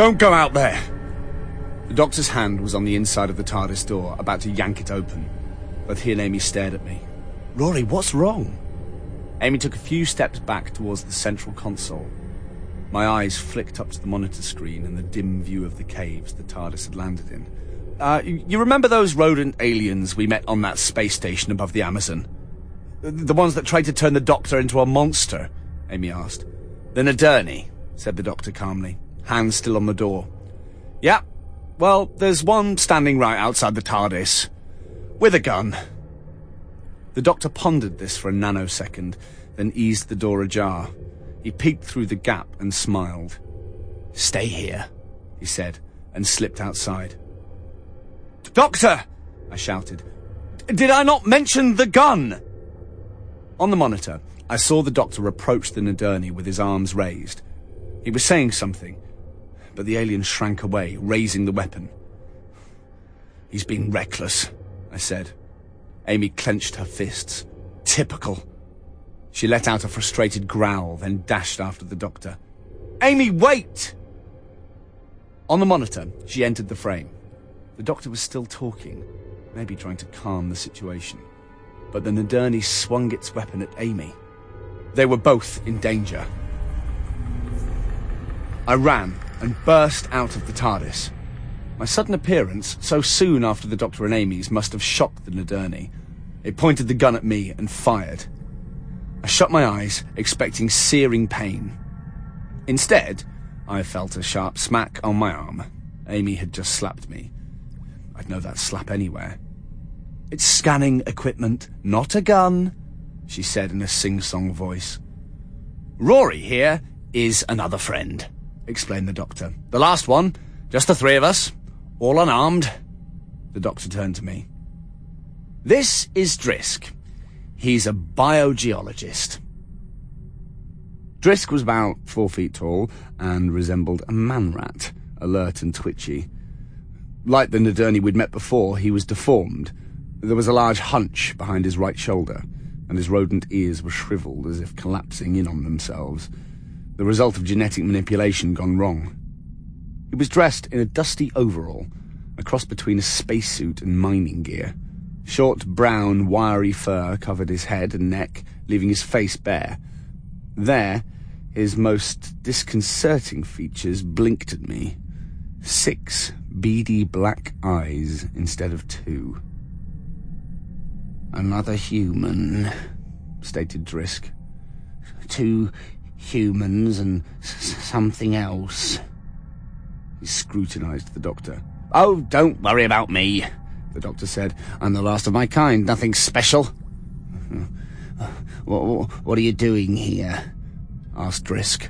Don't go out there! The doctor's hand was on the inside of the TARDIS door, about to yank it open. Both he and Amy stared at me. Rory, what's wrong? Amy took a few steps back towards the central console. My eyes flicked up to the monitor screen and the dim view of the caves the TARDIS had landed in. Uh, you remember those rodent aliens we met on that space station above the Amazon? The ones that tried to turn the Doctor into a monster? Amy asked. The Nadurni, said the Doctor calmly, hands still on the door. Yeah, well, there's one standing right outside the TARDIS. With a gun. The Doctor pondered this for a nanosecond, then eased the door ajar. He peeked through the gap and smiled. Stay here, he said, and slipped outside. Doctor! I shouted. Did I not mention the gun? On the monitor, I saw the doctor approach the Nadurni with his arms raised. He was saying something, but the alien shrank away, raising the weapon. He's been reckless, I said. Amy clenched her fists. Typical. She let out a frustrated growl, then dashed after the doctor. Amy, wait! On the monitor, she entered the frame. The doctor was still talking, maybe trying to calm the situation. But the Nadurni swung its weapon at Amy. They were both in danger. I ran and burst out of the TARDIS. My sudden appearance, so soon after the Doctor and Amy's, must have shocked the Nadurni. It pointed the gun at me and fired. I shut my eyes, expecting searing pain. Instead, I felt a sharp smack on my arm. Amy had just slapped me. I'd know that slap anywhere. It's scanning equipment, not a gun, she said in a sing-song voice. Rory here is another friend, explained the doctor. The last one, just the three of us, all unarmed. The doctor turned to me. This is Drisk. He's a biogeologist. Drisk was about four feet tall and resembled a man rat, alert and twitchy. Like the Nadurni we'd met before, he was deformed. There was a large hunch behind his right shoulder, and his rodent ears were shriveled as if collapsing in on themselves, the result of genetic manipulation gone wrong. He was dressed in a dusty overall, a cross between a spacesuit and mining gear. Short brown, wiry fur covered his head and neck, leaving his face bare. There, his most disconcerting features blinked at me. Six beady black eyes instead of two. Another human, stated Drisk. Two humans and something else. He scrutinized the doctor. Oh, don't worry about me, the doctor said. I'm the last of my kind, nothing special. What, what are you doing here? asked Drisk.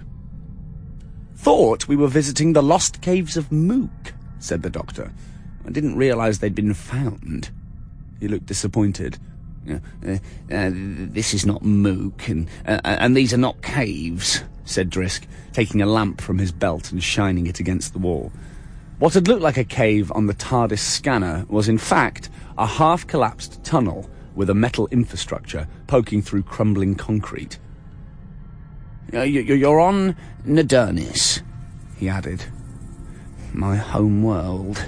Thought we were visiting the lost caves of Mook, said the doctor. I didn't realize they'd been found. He looked disappointed. Uh, uh, uh, this is not Mook, and, uh, and these are not caves, said Drisk, taking a lamp from his belt and shining it against the wall. What had looked like a cave on the TARDIS scanner was in fact a half-collapsed tunnel with a metal infrastructure poking through crumbling concrete. You're on Nadurniss, he added. My home world.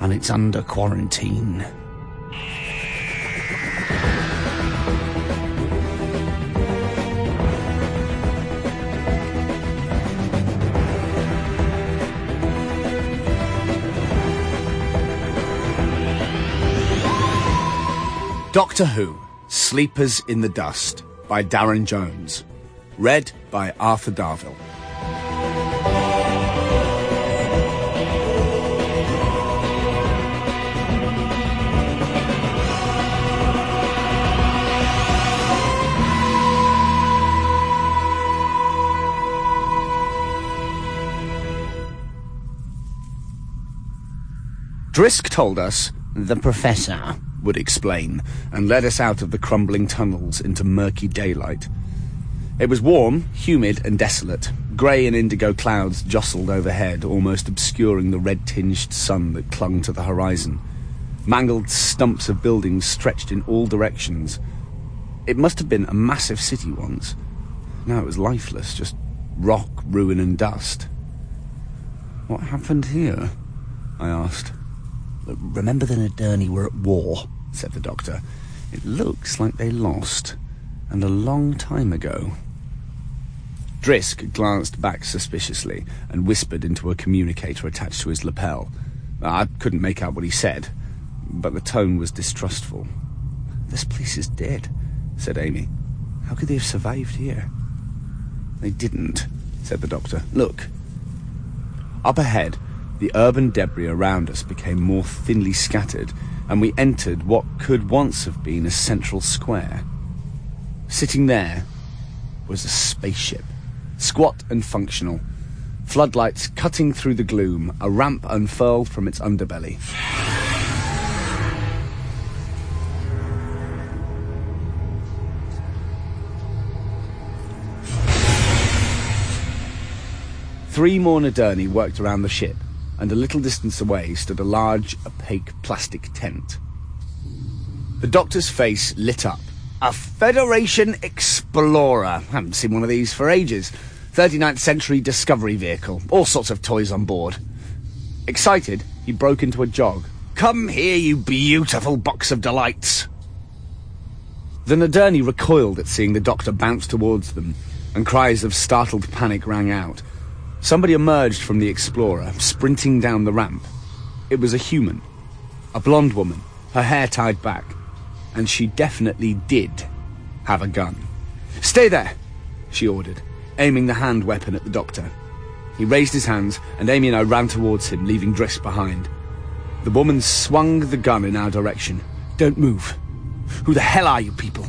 And it's under quarantine. Doctor Who Sleepers in the Dust by Darren Jones. Read by Arthur Darvill. Drisk told us the Professor would explain, and led us out of the crumbling tunnels into murky daylight. It was warm, humid, and desolate. Grey and indigo clouds jostled overhead, almost obscuring the red-tinged sun that clung to the horizon. Mangled stumps of buildings stretched in all directions. It must have been a massive city once. Now it was lifeless, just rock, ruin, and dust. What happened here? I asked. Remember the Nadurni were at war, said the doctor. It looks like they lost, and a long time ago. Drisk glanced back suspiciously and whispered into a communicator attached to his lapel. I couldn't make out what he said, but the tone was distrustful. This place is dead, said Amy. How could they have survived here? They didn't, said the doctor. Look. Up ahead, the urban debris around us became more thinly scattered, and we entered what could once have been a central square. Sitting there was a spaceship, squat and functional, floodlights cutting through the gloom, a ramp unfurled from its underbelly. Three more Nadurni worked around the ship, and a little distance away stood a large, opaque plastic tent. The doctor's face lit up. A Federation Explorer. I Haven't seen one of these for ages. 39th century discovery vehicle. All sorts of toys on board. Excited, he broke into a jog. Come here, you beautiful box of delights. The Nadurni recoiled at seeing the doctor bounce towards them, and cries of startled panic rang out. Somebody emerged from the Explorer, sprinting down the ramp. It was a human. A blonde woman, her hair tied back. And she definitely did have a gun. Stay there, she ordered aiming the hand weapon at the doctor. He raised his hands, and Amy and I ran towards him, leaving Drisk behind. The woman swung the gun in our direction. Don't move. Who the hell are you people?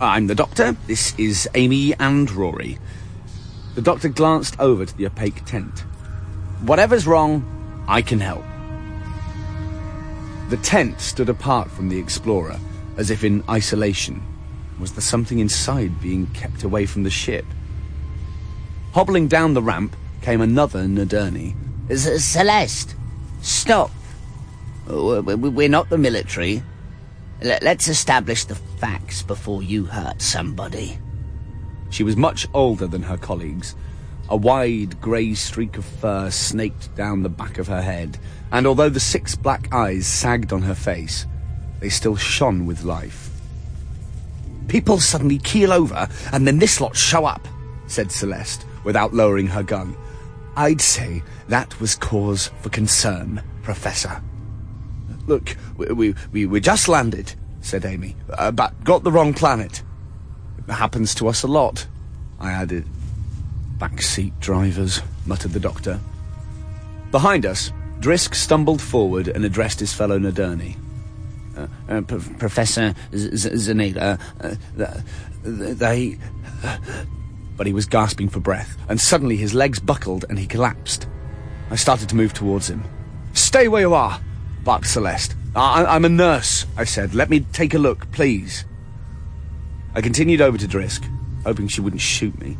I'm the doctor. This is Amy and Rory. The doctor glanced over to the opaque tent. Whatever's wrong, I can help. The tent stood apart from the explorer, as if in isolation. Was there something inside being kept away from the ship? Hobbling down the ramp came another Nadurni. Celeste, stop. We're not the military. Let's establish the facts before you hurt somebody. She was much older than her colleagues. A wide grey streak of fur snaked down the back of her head, and although the six black eyes sagged on her face, they still shone with life. People suddenly keel over, and then this lot show up, said Celeste, without lowering her gun. I'd say that was cause for concern, Professor. Look, we, we, we, just landed, said Amy, uh, but got the wrong planet. Happens to us a lot, I added. Backseat drivers, muttered the doctor. Behind us, Drisk stumbled forward and addressed his fellow Nadurni. Uh, uh, Professor Zanila, uh, they... But he was gasping for breath, and suddenly his legs buckled and he collapsed. I started to move towards him. Stay where you are, barked Celeste. I- am a nurse, I said. Let me take a look, please. I continued over to Drisk, hoping she wouldn't shoot me.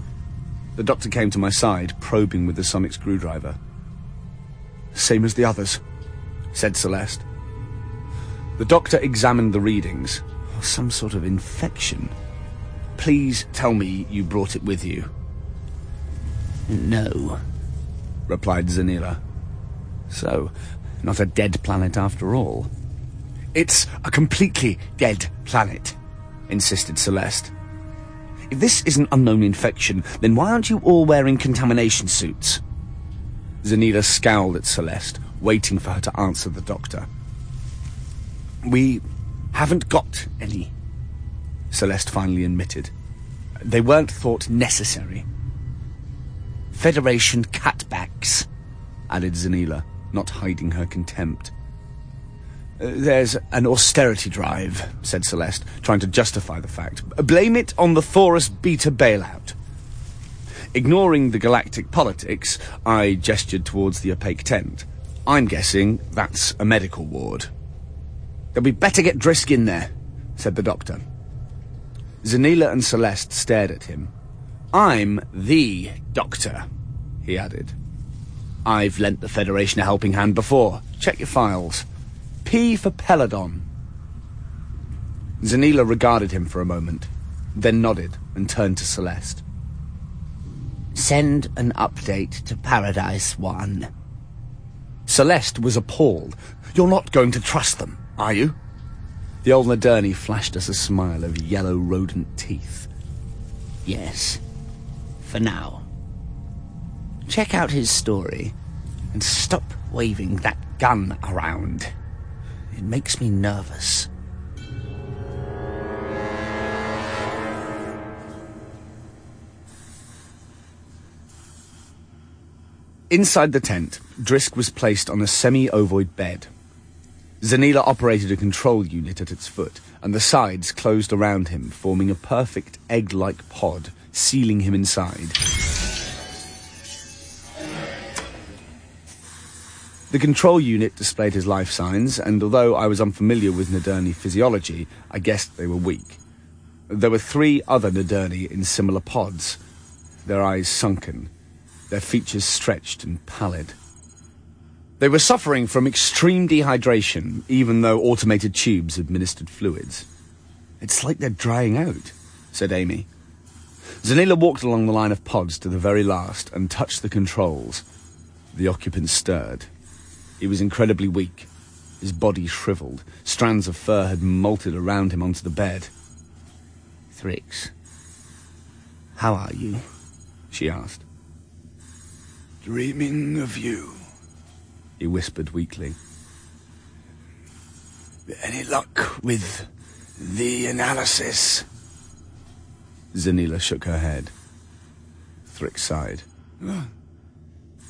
The doctor came to my side, probing with the sonic screwdriver. Same as the others, said Celeste. The doctor examined the readings. Oh, some sort of infection. Please tell me you brought it with you. No, replied Zanila. So, not a dead planet after all. It's a completely dead planet, insisted Celeste. If this is an unknown infection, then why aren't you all wearing contamination suits? Zanila scowled at Celeste, waiting for her to answer the doctor. We haven't got any, Celeste finally admitted. They weren't thought necessary. Federation cutbacks, added Zanila, not hiding her contempt. There's an austerity drive, said Celeste, trying to justify the fact. Blame it on the Thoris Beta bailout. Ignoring the galactic politics, I gestured towards the opaque tent. I'm guessing that's a medical ward. Then we better get Drisk in there, said the doctor. Zanila and Celeste stared at him. I'm the doctor, he added. I've lent the Federation a helping hand before. Check your files. P for Peladon. Zanila regarded him for a moment, then nodded and turned to Celeste. Send an update to Paradise One. Celeste was appalled. You're not going to trust them, are you? The old Nadurni flashed us a smile of yellow rodent teeth. Yes. For now. Check out his story and stop waving that gun around. It makes me nervous. Inside the tent, Drisk was placed on a semi-ovoid bed. Zanila operated a control unit at its foot, and the sides closed around him, forming a perfect egg-like pod, sealing him inside. The control unit displayed his life signs, and although I was unfamiliar with Nadurni physiology, I guessed they were weak. There were three other Nadurni in similar pods, their eyes sunken, their features stretched and pallid. They were suffering from extreme dehydration, even though automated tubes administered fluids. It's like they're drying out, said Amy. Zanila walked along the line of pods to the very last and touched the controls. The occupant stirred. He was incredibly weak. His body shriveled. Strands of fur had molted around him onto the bed. Thrix, how are you? She asked. Dreaming of you. He whispered weakly. Any luck with the analysis? Zanila shook her head. Thrix sighed.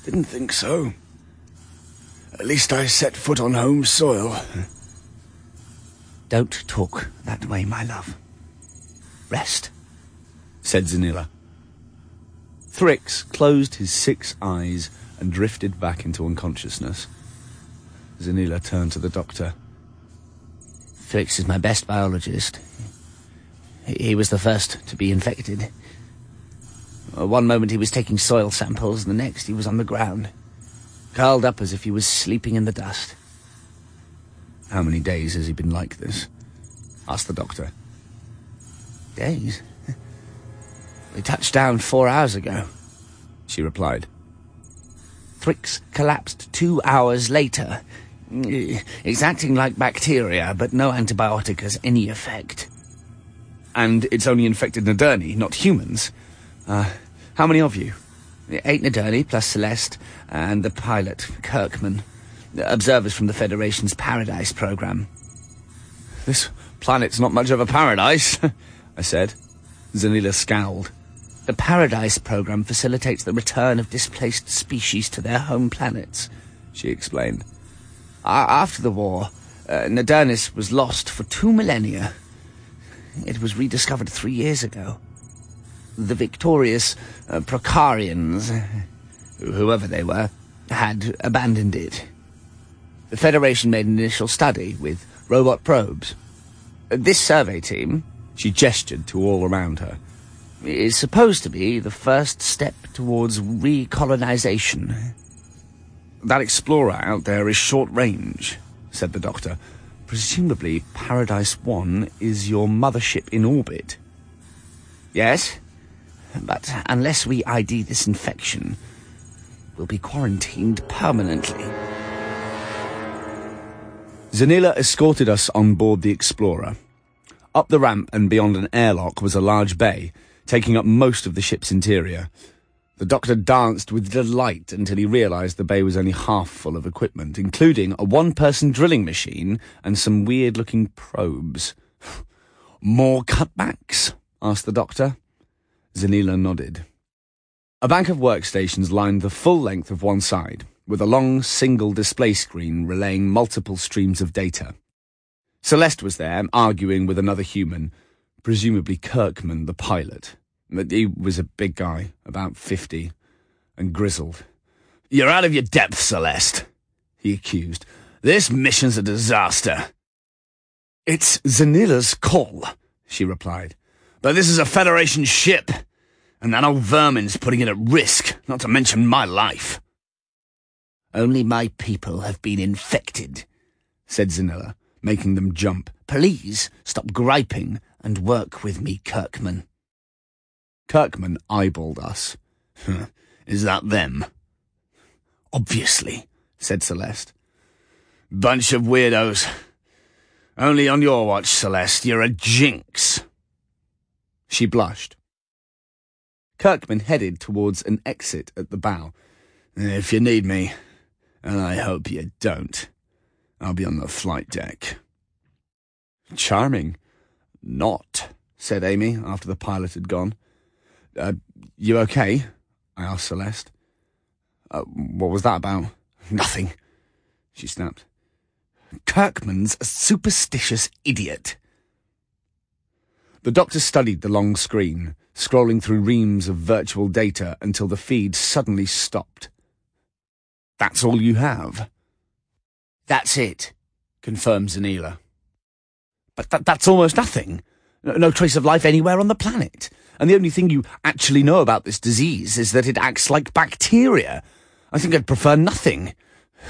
Didn't think so. At least I set foot on home soil. Don't talk that way, my love. Rest, said Zanila. Thrix closed his six eyes and drifted back into unconsciousness. Zanila turned to the doctor. Thrix is my best biologist. He was the first to be infected. Uh, one moment he was taking soil samples, the next he was on the ground, curled up as if he was sleeping in the dust. How many days has he been like this? asked the doctor. Days? We touched down four hours ago, she replied. Thrix collapsed two hours later. It's acting like bacteria, but no antibiotic has any effect. And it's only infected Nadurni, not humans. Uh, how many of you? Eight Nadurni, plus Celeste, and the pilot, Kirkman. Observers from the Federation's Paradise program. This planet's not much of a paradise, I said. Zanila scowled. The Paradise program facilitates the return of displaced species to their home planets, she explained. After the war, uh, Nadurniss was lost for two millennia. It was rediscovered three years ago. The victorious uh, Prokarians, whoever they were, had abandoned it. The Federation made an initial study with robot probes. This survey team, she gestured to all around her, is supposed to be the first step towards recolonization. That explorer out there is short range, said the doctor. Presumably, Paradise One is your mothership in orbit. Yes, but unless we ID this infection, we'll be quarantined permanently. Zanila escorted us on board the Explorer. Up the ramp and beyond an airlock was a large bay, taking up most of the ship's interior. The doctor danced with delight until he realized the bay was only half full of equipment, including a one-person drilling machine and some weird-looking probes. More cutbacks? asked the doctor. Zanila nodded. A bank of workstations lined the full length of one side, with a long single display screen relaying multiple streams of data. Celeste was there, arguing with another human, presumably Kirkman, the pilot. But he was a big guy, about fifty, and grizzled. You're out of your depth, Celeste, he accused. This mission's a disaster. It's Zanila's call, she replied. But this is a Federation ship, and that old vermin's putting it at risk, not to mention my life. Only my people have been infected, said Zanila, making them jump. Please stop griping and work with me, Kirkman. Kirkman eyeballed us. Is that them? Obviously, said Celeste. Bunch of weirdos. Only on your watch, Celeste. You're a jinx. She blushed. Kirkman headed towards an exit at the bow. If you need me, and I hope you don't, I'll be on the flight deck. Charming. Not, said Amy after the pilot had gone. Uh, you okay? I asked Celeste. Uh, what was that about? Nothing, she snapped. Kirkman's a superstitious idiot. The doctor studied the long screen, scrolling through reams of virtual data until the feed suddenly stopped. That's all you have? That's it, confirmed Zanila. But th- that's almost nothing. No, no trace of life anywhere on the planet. And the only thing you actually know about this disease is that it acts like bacteria. I think I'd prefer nothing.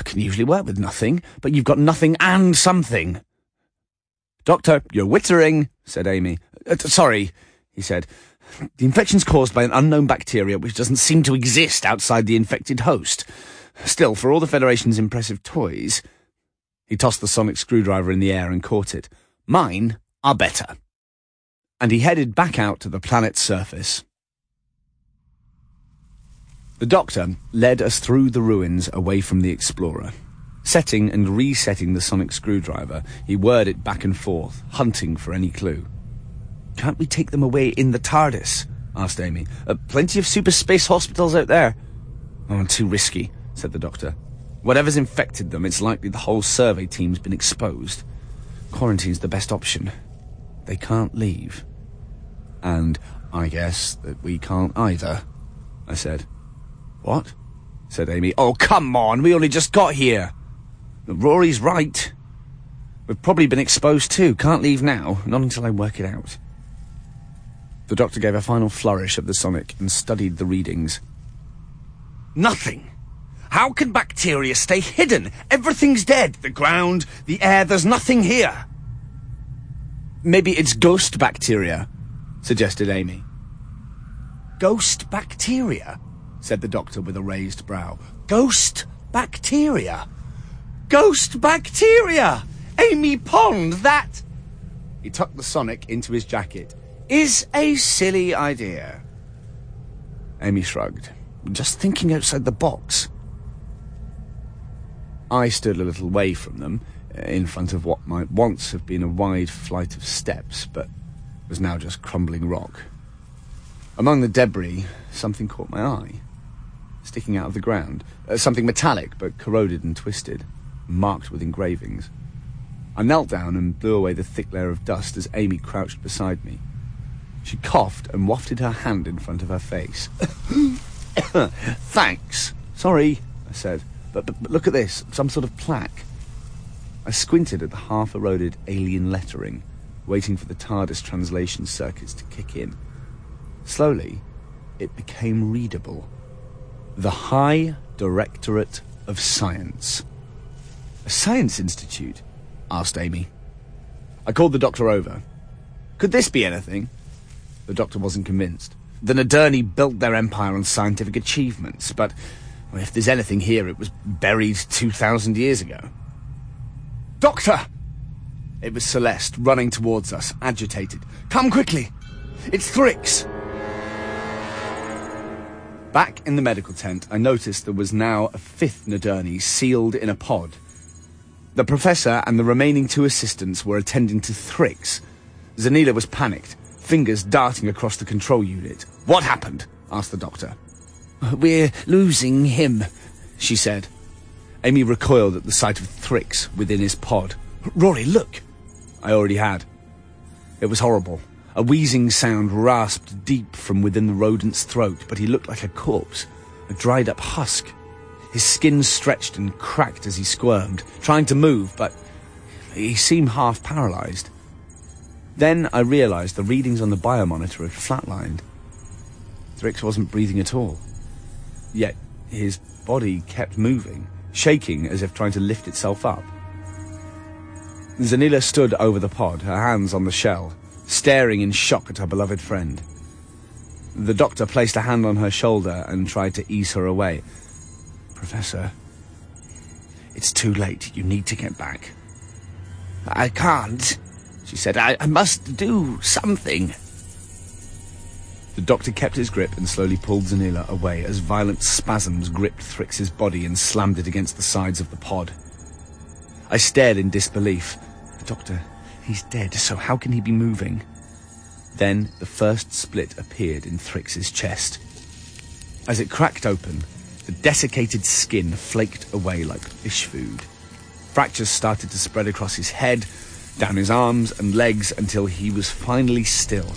Can usually work with nothing, but you've got nothing and something. Doctor, you're wittering, said Amy. Uh, sorry, he said. The infection's caused by an unknown bacteria which doesn't seem to exist outside the infected host. Still, for all the Federation's impressive toys... He tossed the sonic screwdriver in the air and caught it. Mine are better. And he headed back out to the planet's surface. The doctor led us through the ruins away from the explorer. Setting and resetting the sonic screwdriver, he whirred it back and forth, hunting for any clue. Can't we take them away in the TARDIS? asked Amy. Uh, plenty of super space hospitals out there. Oh, too risky, said the doctor. Whatever's infected them, it's likely the whole survey team's been exposed. Quarantine's the best option. They can't leave. And I guess that we can't either, I said. What? said Amy. Oh, come on, we only just got here. Rory's right. We've probably been exposed too. Can't leave now, not until I work it out. The doctor gave a final flourish of the sonic and studied the readings. Nothing! How can bacteria stay hidden? Everything's dead. The ground, the air, there's nothing here. Maybe it's ghost bacteria, suggested Amy. Ghost bacteria? said the doctor with a raised brow. Ghost bacteria? Ghost bacteria! Amy Pond, that... He tucked the sonic into his jacket. Is a silly idea. Amy shrugged. Just thinking outside the box. I stood a little way from them, in front of what might once have been a wide flight of steps, but was now just crumbling rock. Among the debris, something caught my eye sticking out of the ground. Uh, something metallic, but corroded and twisted, marked with engravings. I knelt down and blew away the thick layer of dust as Amy crouched beside me. She coughed and wafted her hand in front of her face. Thanks. Sorry, I said. But, but, but look at this. Some sort of plaque. I squinted at the half eroded alien lettering, waiting for the TARDIS translation circuits to kick in. Slowly, it became readable. The High Directorate of Science. A science institute? asked Amy. I called the doctor over. Could this be anything? The doctor wasn't convinced. The Nadurni built their empire on scientific achievements, but well, if there's anything here, it was buried 2,000 years ago. Doctor! It was Celeste, running towards us, agitated. Come quickly! It's Thrix! Back in the medical tent, I noticed there was now a fifth Nadurni sealed in a pod. The professor and the remaining two assistants were attending to Thrix. Zanila was panicked, fingers darting across the control unit. What happened? asked the doctor. Uh, we're losing him, she said. Amy recoiled at the sight of Thrix within his pod. Rory, look! I already had. It was horrible. A wheezing sound rasped deep from within the rodent's throat, but he looked like a corpse, a dried up husk. His skin stretched and cracked as he squirmed, trying to move, but he seemed half paralyzed. Then I realized the readings on the biomonitor had flatlined. Thrix wasn't breathing at all. Yet his body kept moving, shaking as if trying to lift itself up. Zanila stood over the pod, her hands on the shell, staring in shock at her beloved friend. The doctor placed a hand on her shoulder and tried to ease her away. Professor, it's too late. You need to get back. I can't, she said. I, I must do something. The doctor kept his grip and slowly pulled Zanila away as violent spasms gripped Thrix's body and slammed it against the sides of the pod. I stared in disbelief. The doctor, he's dead, so how can he be moving? Then the first split appeared in Thrix's chest. As it cracked open, the desiccated skin flaked away like fish food. Fractures started to spread across his head, down his arms and legs until he was finally still.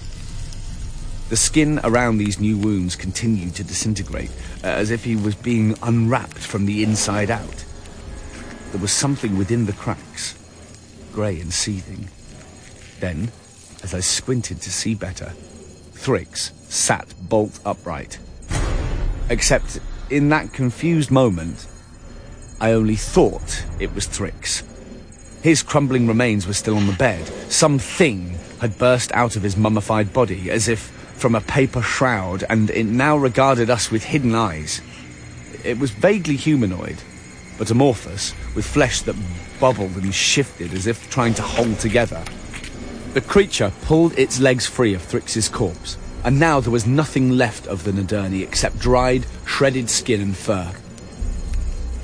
The skin around these new wounds continued to disintegrate, uh, as if he was being unwrapped from the inside out. There was something within the cracks, grey and seething. Then, as I squinted to see better, Thrix sat bolt upright. Except, in that confused moment, I only thought it was Thrix. His crumbling remains were still on the bed. Something had burst out of his mummified body, as if from a paper shroud, and it now regarded us with hidden eyes. It was vaguely humanoid, but amorphous, with flesh that bubbled and shifted as if trying to hold together. The creature pulled its legs free of Thrix's corpse, and now there was nothing left of the Nadurni except dried, shredded skin and fur.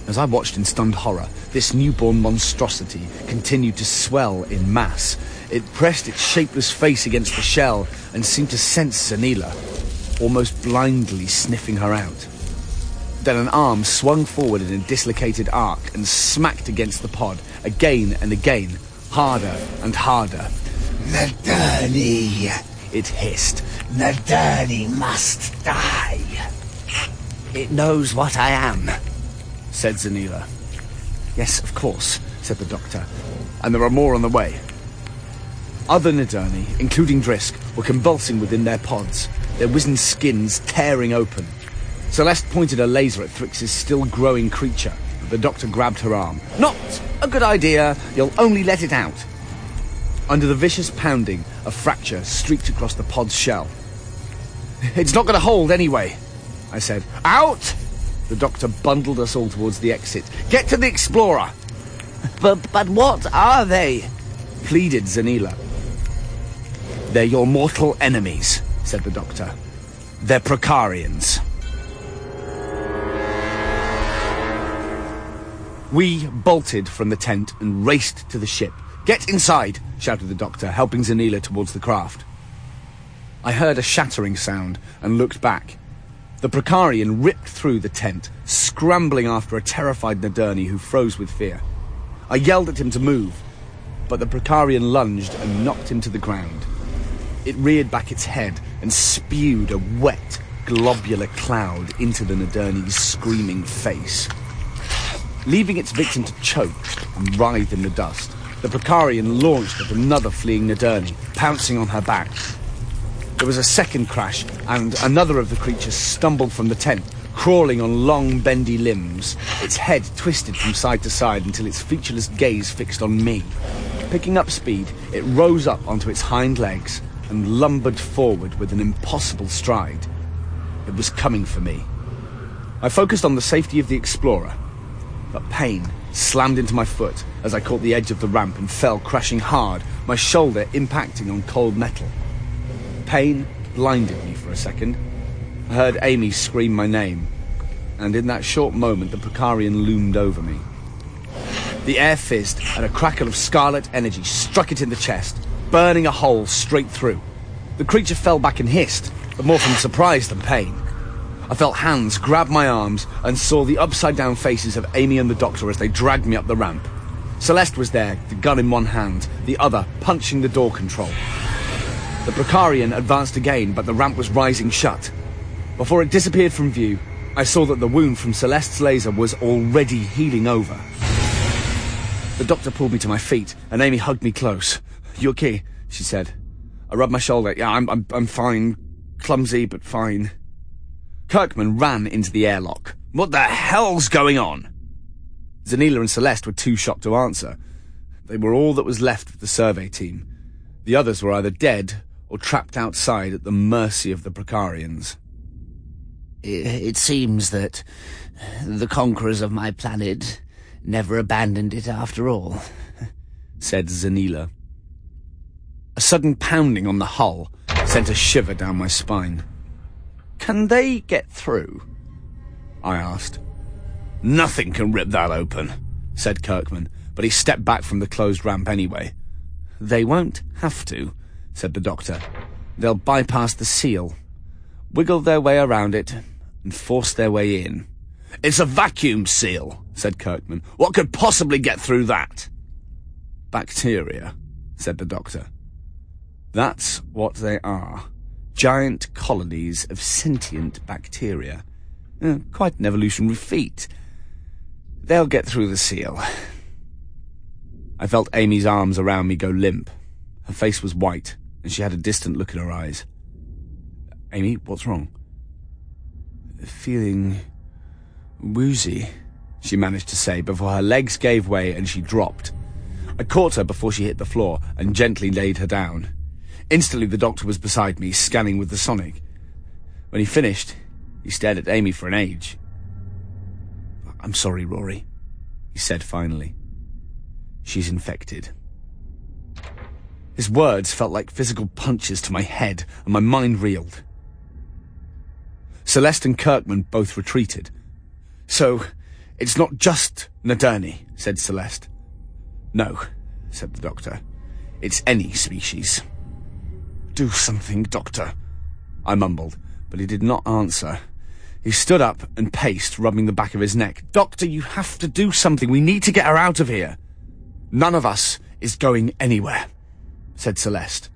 As I watched in stunned horror, this newborn monstrosity continued to swell in mass, it pressed its shapeless face against the shell and seemed to sense Zanila, almost blindly sniffing her out. Then an arm swung forward in a dislocated arc and smacked against the pod, again and again, harder and harder. Nadurni, it hissed. Nadurni must die. It knows what I am, said Zanila. Yes, of course, said the doctor. And there are more on the way. Other Nadurni, including Drisk, were convulsing within their pods, their wizened skins tearing open. Celeste pointed a laser at Thrix's still growing creature. The doctor grabbed her arm. Not a good idea. You'll only let it out. Under the vicious pounding, a fracture streaked across the pod's shell. It's not going to hold anyway, I said. Out! The doctor bundled us all towards the exit. Get to the Explorer! But, but what are they? pleaded Zanila. They're your mortal enemies, said the doctor. They're Prokarians. We bolted from the tent and raced to the ship. Get inside, shouted the doctor, helping Zanila towards the craft. I heard a shattering sound and looked back. The Prokarian ripped through the tent, scrambling after a terrified Nadurni who froze with fear. I yelled at him to move, but the Prokarian lunged and knocked him to the ground. It reared back its head and spewed a wet, globular cloud into the Nadurni's screaming face. Leaving its victim to choke and writhe in the dust, the Prokarian launched at another fleeing Nadurni, pouncing on her back. There was a second crash, and another of the creatures stumbled from the tent, crawling on long, bendy limbs, its head twisted from side to side until its featureless gaze fixed on me. Picking up speed, it rose up onto its hind legs and lumbered forward with an impossible stride. It was coming for me. I focused on the safety of the explorer, but pain slammed into my foot as I caught the edge of the ramp and fell crashing hard, my shoulder impacting on cold metal. Pain blinded me for a second. I heard Amy scream my name, and in that short moment the Prokarian loomed over me. The air fizzed, and a crackle of scarlet energy struck it in the chest, burning a hole straight through. The creature fell back and hissed, but more from surprise than pain. I felt hands grab my arms and saw the upside down faces of Amy and the doctor as they dragged me up the ramp. Celeste was there, the gun in one hand, the other punching the door control. The Prokarian advanced again, but the ramp was rising shut. Before it disappeared from view, I saw that the wound from Celeste's laser was already healing over. The doctor pulled me to my feet, and Amy hugged me close. You okay? she said. I rubbed my shoulder. Yeah, I'm, I'm, I'm fine. Clumsy, but fine. Kirkman ran into the airlock. What the hell's going on? Zanila and Celeste were too shocked to answer. They were all that was left of the survey team. The others were either dead or trapped outside at the mercy of the Prokarians. It seems that the conquerors of my planet never abandoned it after all, said Zanila. A sudden pounding on the hull sent a shiver down my spine. Can they get through? I asked. Nothing can rip that open, said Kirkman, but he stepped back from the closed ramp anyway. They won't have to, said the doctor. They'll bypass the seal, wiggle their way around it, and force their way in. It's a vacuum seal, said Kirkman. What could possibly get through that? Bacteria, said the doctor. That's what they are. Giant colonies of sentient bacteria. Uh, quite an evolutionary feat. They'll get through the seal. I felt Amy's arms around me go limp. Her face was white, and she had a distant look in her eyes. Amy, what's wrong? Feeling woozy, she managed to say before her legs gave way and she dropped. I caught her before she hit the floor and gently laid her down. Instantly, the doctor was beside me, scanning with the sonic. When he finished, he stared at Amy for an age. I'm sorry, Rory, he said finally. She's infected. His words felt like physical punches to my head, and my mind reeled. Celeste and Kirkman both retreated. So, it's not just Nadurni, said Celeste. No, said the doctor. It's any species. Do something, doctor, I mumbled, but he did not answer. He stood up and paced, rubbing the back of his neck. Doctor, you have to do something. We need to get her out of here. None of us is going anywhere, said Celeste.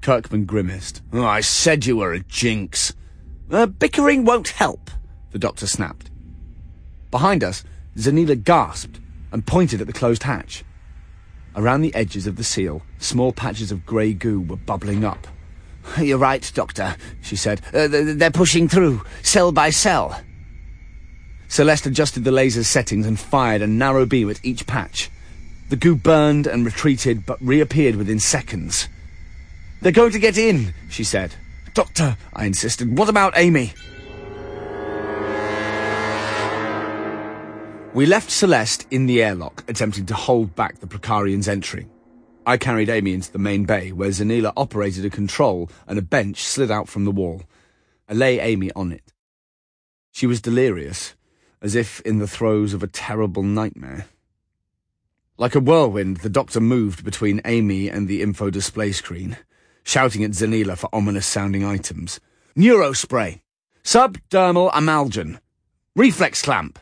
Kirkman grimaced. Oh, I said you were a jinx. Uh, bickering won't help, the doctor snapped. Behind us, Zanila gasped and pointed at the closed hatch. Around the edges of the seal, small patches of grey goo were bubbling up. You're right, Doctor, she said. Uh, they're pushing through, cell by cell. Celeste adjusted the laser's settings and fired a narrow beam at each patch. The goo burned and retreated, but reappeared within seconds. They're going to get in, she said. Doctor, I insisted. What about Amy? We left Celeste in the airlock, attempting to hold back the Prokarians' entry. I carried Amy into the main bay, where Zanila operated a control and a bench slid out from the wall. I lay Amy on it. She was delirious, as if in the throes of a terrible nightmare. Like a whirlwind, the doctor moved between Amy and the info display screen shouting at Zanila for ominous-sounding items. Neurospray. Subdermal amalgam. Reflex clamp.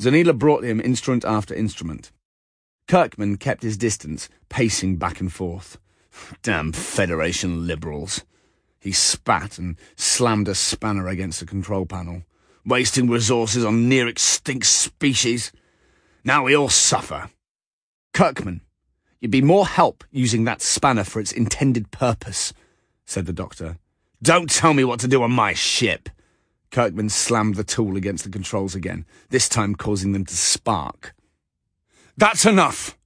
Zanila brought him instrument after instrument. Kirkman kept his distance, pacing back and forth. Damn Federation liberals. He spat and slammed a spanner against the control panel. Wasting resources on near-extinct species. Now we all suffer. Kirkman, You'd be more help using that spanner for its intended purpose, said the doctor. Don't tell me what to do on my ship. Kirkman slammed the tool against the controls again, this time causing them to spark. That's enough,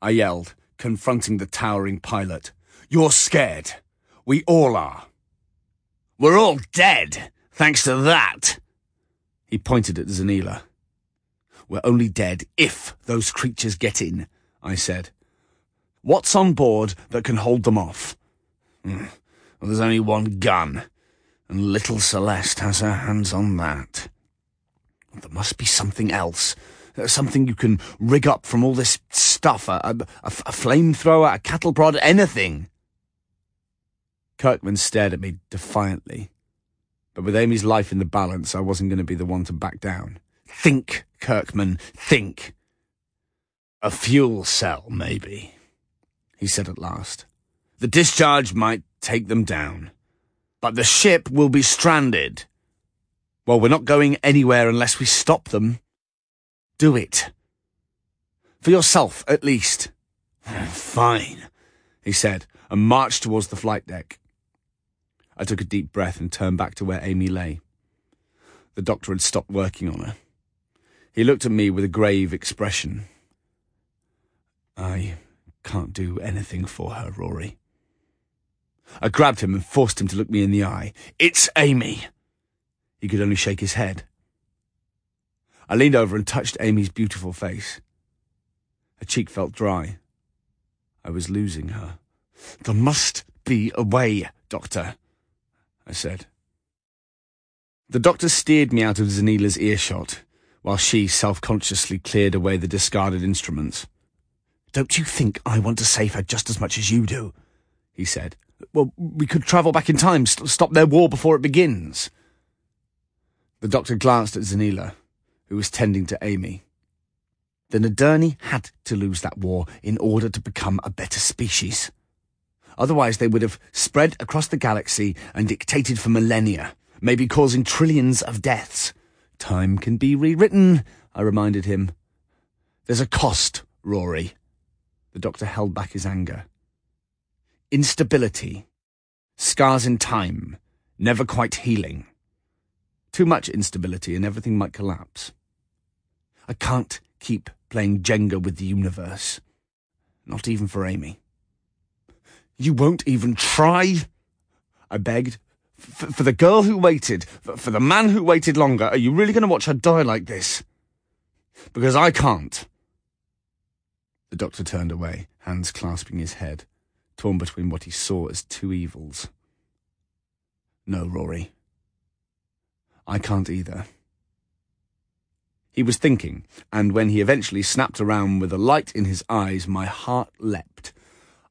I yelled, confronting the towering pilot. You're scared. We all are. We're all dead, thanks to that. He pointed at Zanila. We're only dead if those creatures get in, I said. What's on board that can hold them off? Mm. Well, there's only one gun, and little Celeste has her hands on that. There must be something else. Uh, something you can rig up from all this stuff. A, a, a flamethrower, a cattle prod, anything. Kirkman stared at me defiantly. But with Amy's life in the balance, I wasn't going to be the one to back down. Think, Kirkman, think. A fuel cell, maybe he said at last. The discharge might take them down, but the ship will be stranded. Well, we're not going anywhere unless we stop them. Do it. For yourself, at least. Fine, he said, and marched towards the flight deck. I took a deep breath and turned back to where Amy lay. The doctor had stopped working on her. He looked at me with a grave expression. I can't do anything for her, Rory, I grabbed him and forced him to look me in the eye. It's Amy! He could only shake his head. I leaned over and touched Amy's beautiful face. Her cheek felt dry. I was losing her. There must be a way, Doctor, I said. The doctor steered me out of Zanila's earshot, while she self-consciously cleared away the discarded instruments. Don't you think I want to save her just as much as you do? he said. Well, we could travel back in time, st stop their war before it begins. The doctor glanced at Zanila, who was tending to Amy. The Nadurni had to lose that war in order to become a better species. Otherwise, they would have spread across the galaxy and dictated for millennia, maybe causing trillions of deaths. Time can be rewritten, I reminded him. There's a cost, Rory. The doctor held back his anger. Instability. Scars in time, never quite healing. Too much instability and everything might collapse. I can't keep playing Jenga with the universe. Not even for Amy. You won't even try? I begged. F for the girl who waited, for the man who waited longer, are you really going to watch her die like this? Because I can't. The doctor turned away, hands clasping his head torn between what he saw as two evils. No, Rory. I can't either. He was thinking, and when he eventually snapped around with a light in his eyes, my heart leapt.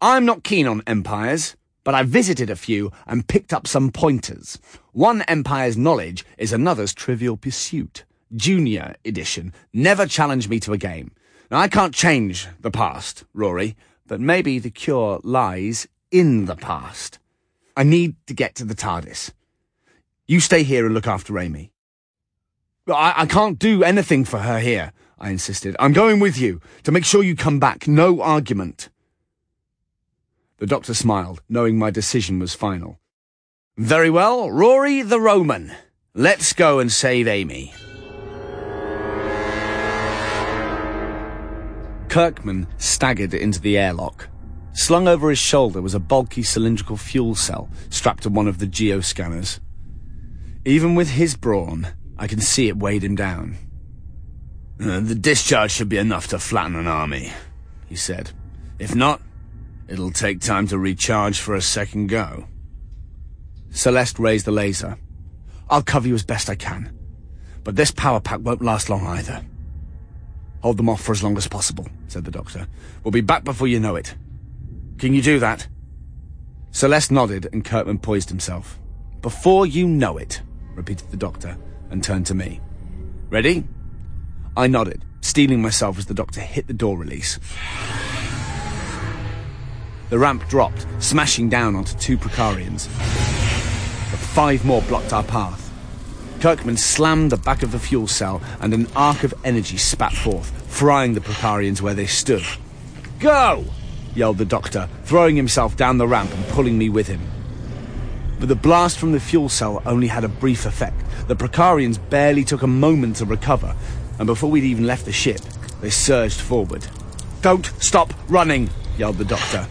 I'm not keen on empires, but I visited a few and picked up some pointers. One empire's knowledge is another's trivial pursuit. Junior edition. Never challenge me to a game. Now, I can't change the past, Rory, but maybe the cure lies in the past. I need to get to the TARDIS. You stay here and look after Amy. I, I can't do anything for her here, I insisted. I'm going with you to make sure you come back. No argument. The doctor smiled, knowing my decision was final. Very well, Rory the Roman. Let's go and save Amy. Kirkman staggered into the airlock. Slung over his shoulder was a bulky cylindrical fuel cell strapped to one of the geoscanners. Even with his brawn, I can see it weighed him down. The discharge should be enough to flatten an army, he said. If not, it'll take time to recharge for a second go. Celeste raised the laser. I'll cover you as best I can. But this power pack won't last long either. Hold them off for as long as possible, said the doctor. We'll be back before you know it. Can you do that? Celeste nodded and Kirkman poised himself. Before you know it, repeated the doctor and turned to me. Ready? I nodded, steeling myself as the doctor hit the door release. The ramp dropped, smashing down onto two Prokarians. But five more blocked our path. Kirkman slammed the back of the fuel cell and an arc of energy spat forth, frying the Prokarians where they stood. Go! yelled the doctor, throwing himself down the ramp and pulling me with him. But the blast from the fuel cell only had a brief effect. The Prokarians barely took a moment to recover, and before we'd even left the ship, they surged forward. Don't stop running, yelled the doctor.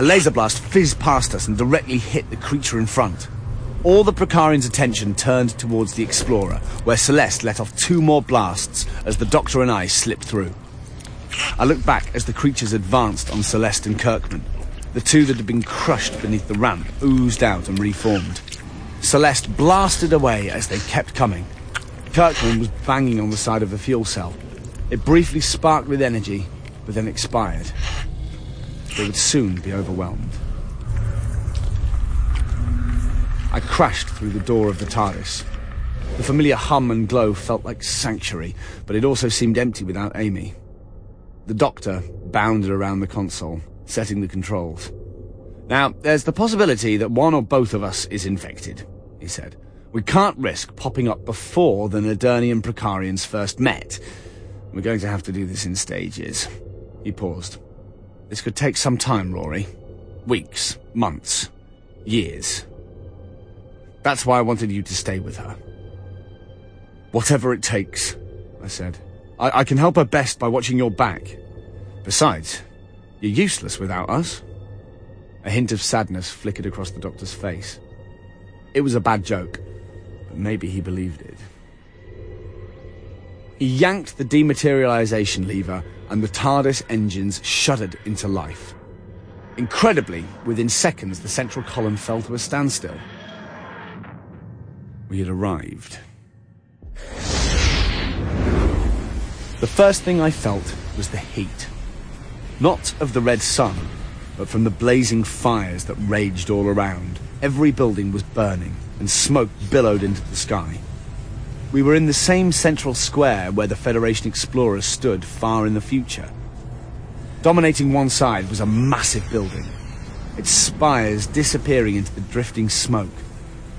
A laser blast fizzed past us and directly hit the creature in front. All the Prokarians' attention turned towards the Explorer, where Celeste let off two more blasts as the Doctor and I slipped through. I looked back as the creatures advanced on Celeste and Kirkman. The two that had been crushed beneath the ramp oozed out and reformed. Celeste blasted away as they kept coming. Kirkman was banging on the side of the fuel cell. It briefly sparked with energy, but then expired. They would soon be overwhelmed. I crashed through the door of the TARDIS. The familiar hum and glow felt like sanctuary, but it also seemed empty without Amy. The doctor bounded around the console, setting the controls. Now, there's the possibility that one or both of us is infected, he said. We can't risk popping up before the Nadurni and Prokarians first met. We're going to have to do this in stages. He paused. This could take some time, Rory. Weeks, months, years. That's why I wanted you to stay with her. Whatever it takes, I said. I, I can help her best by watching your back. Besides, you're useless without us. A hint of sadness flickered across the doctor's face. It was a bad joke, but maybe he believed it. He yanked the dematerialization lever, and the TARDIS engines shuddered into life. Incredibly, within seconds, the central column fell to a standstill. We had arrived. The first thing I felt was the heat. Not of the red sun, but from the blazing fires that raged all around. Every building was burning, and smoke billowed into the sky. We were in the same central square where the Federation explorers stood far in the future. Dominating one side was a massive building, its spires disappearing into the drifting smoke.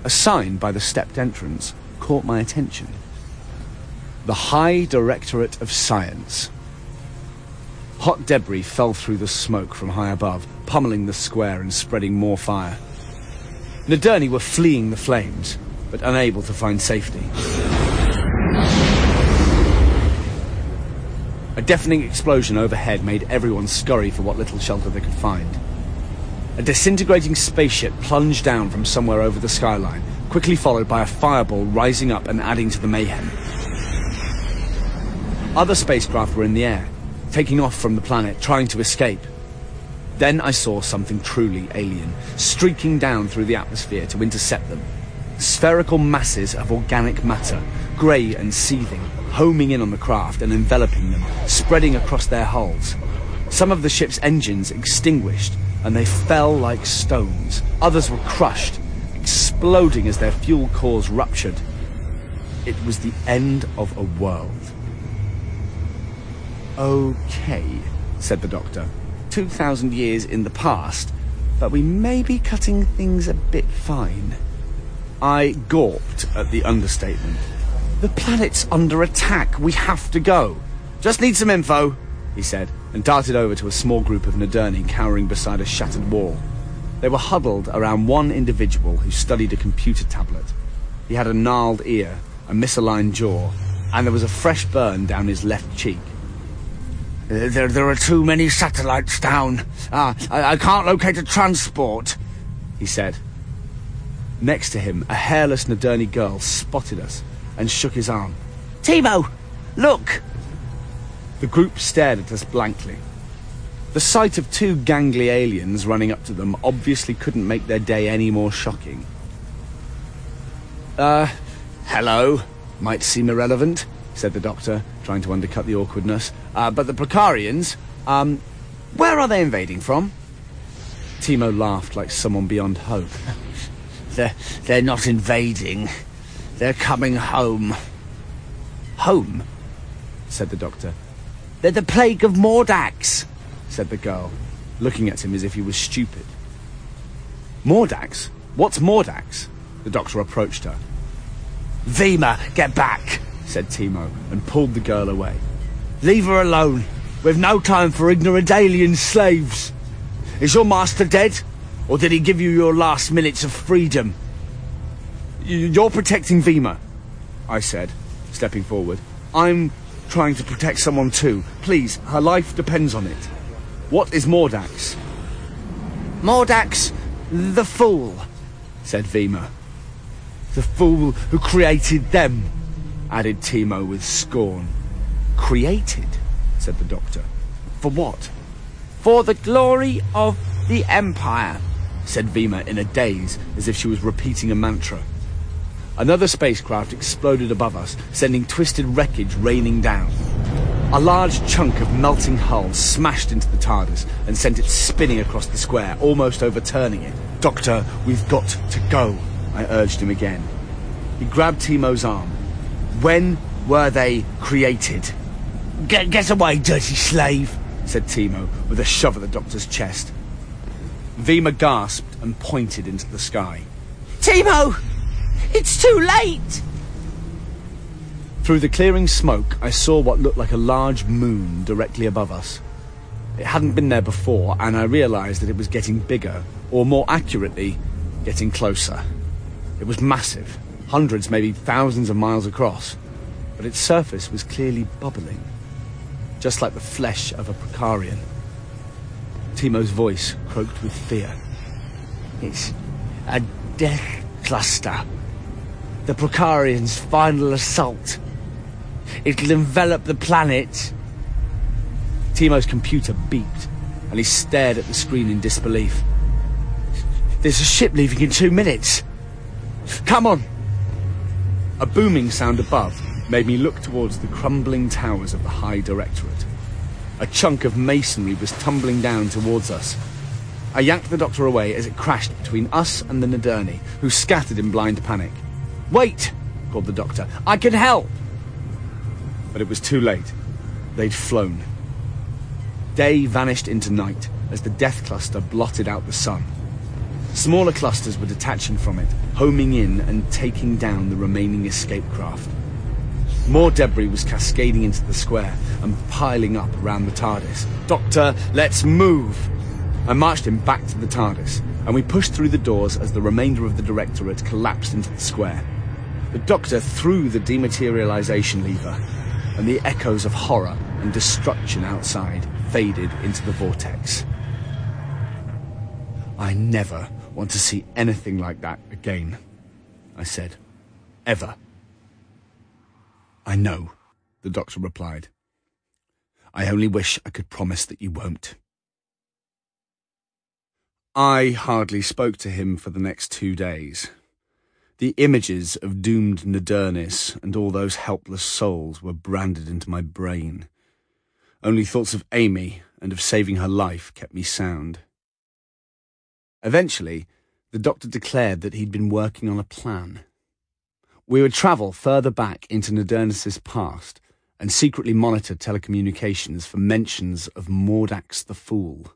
A sign by the stepped entrance caught my attention. The High Directorate of Science. Hot debris fell through the smoke from high above, pummeling the square and spreading more fire. Nadurni were fleeing the flames, but unable to find safety. A deafening explosion overhead made everyone scurry for what little shelter they could find. A disintegrating spaceship plunged down from somewhere over the skyline, quickly followed by a fireball rising up and adding to the mayhem. Other spacecraft were in the air, taking off from the planet, trying to escape. Then I saw something truly alien, streaking down through the atmosphere to intercept them. Spherical masses of organic matter, grey and seething, homing in on the craft and enveloping them, spreading across their hulls. Some of the ship's engines extinguished, and they fell like stones. Others were crushed, exploding as their fuel cores ruptured. It was the end of a world. Okay, said the doctor. Two thousand years in the past, but we may be cutting things a bit fine. I gawped at the understatement. The planet's under attack. We have to go. Just need some info, he said, and darted over to a small group of Nadurni cowering beside a shattered wall. They were huddled around one individual who studied a computer tablet. He had a gnarled ear, a misaligned jaw, and there was a fresh burn down his left cheek. There, there are too many satellites down. Ah, I, I can't locate a transport, he said. Next to him, a hairless Nadurni girl spotted us and shook his arm. Timo, look! The group stared at us blankly. The sight of two gangly aliens running up to them obviously couldn't make their day any more shocking. Uh, hello. Might seem irrelevant, said the doctor, trying to undercut the awkwardness. Uh, but the Prokarians, um, where are they invading from? Timo laughed like someone beyond hope. they're, they're not invading. They're coming home. Home? said the doctor. They're the plague of Mordax, said the girl, looking at him as if he was stupid. Mordax? What's Mordax? The doctor approached her. Vima, get back, said Timo, and pulled the girl away. Leave her alone. We've no time for ignorant alien slaves. Is your master dead? Or did he give you your last minutes of freedom? You're protecting Vima, I said, stepping forward. I'm trying to protect someone too. Please, her life depends on it. What is Mordax? Mordax, the fool, said Vima. The fool who created them, added Timo with scorn. Created, said the doctor. For what? For the glory of the Empire, said Vima in a daze, as if she was repeating a mantra. Another spacecraft exploded above us, sending twisted wreckage raining down. A large chunk of melting hull smashed into the TARDIS and sent it spinning across the square, almost overturning it. Doctor, we've got to go, I urged him again. He grabbed Timo's arm. When were they created? Get, get away, dirty slave, said Timo, with a shove at the doctor's chest. Vima gasped and pointed into the sky. Timo! It's too late! Through the clearing smoke, I saw what looked like a large moon directly above us. It hadn't been there before, and I realized that it was getting bigger, or more accurately, getting closer. It was massive, hundreds, maybe thousands of miles across, but its surface was clearly bubbling, just like the flesh of a Prokarian. Timo's voice croaked with fear. It's a death cluster. The Prokarians' final assault. It'll envelop the planet. Timo's computer beeped, and he stared at the screen in disbelief. There's a ship leaving in two minutes. Come on. A booming sound above made me look towards the crumbling towers of the High Directorate. A chunk of masonry was tumbling down towards us. I yanked the doctor away as it crashed between us and the Nadurni, who scattered in blind panic. Wait, called the doctor. I can help. But it was too late. They'd flown. Day vanished into night as the death cluster blotted out the sun. Smaller clusters were detaching from it, homing in and taking down the remaining escape craft. More debris was cascading into the square and piling up around the TARDIS. Doctor, let's move! I marched him back to the TARDIS, and we pushed through the doors as the remainder of the Directorate collapsed into the square. The Doctor threw the dematerialization lever, and the echoes of horror and destruction outside faded into the vortex. I never want to see anything like that again, I said. Ever. I know, the doctor replied. I only wish I could promise that you won't. I hardly spoke to him for the next two days. The images of doomed Nadurniss and all those helpless souls were branded into my brain. Only thoughts of Amy and of saving her life kept me sound. Eventually, the doctor declared that he'd been working on a plan. We would travel further back into Nadurniss's past and secretly monitor telecommunications for mentions of Mordax the Fool.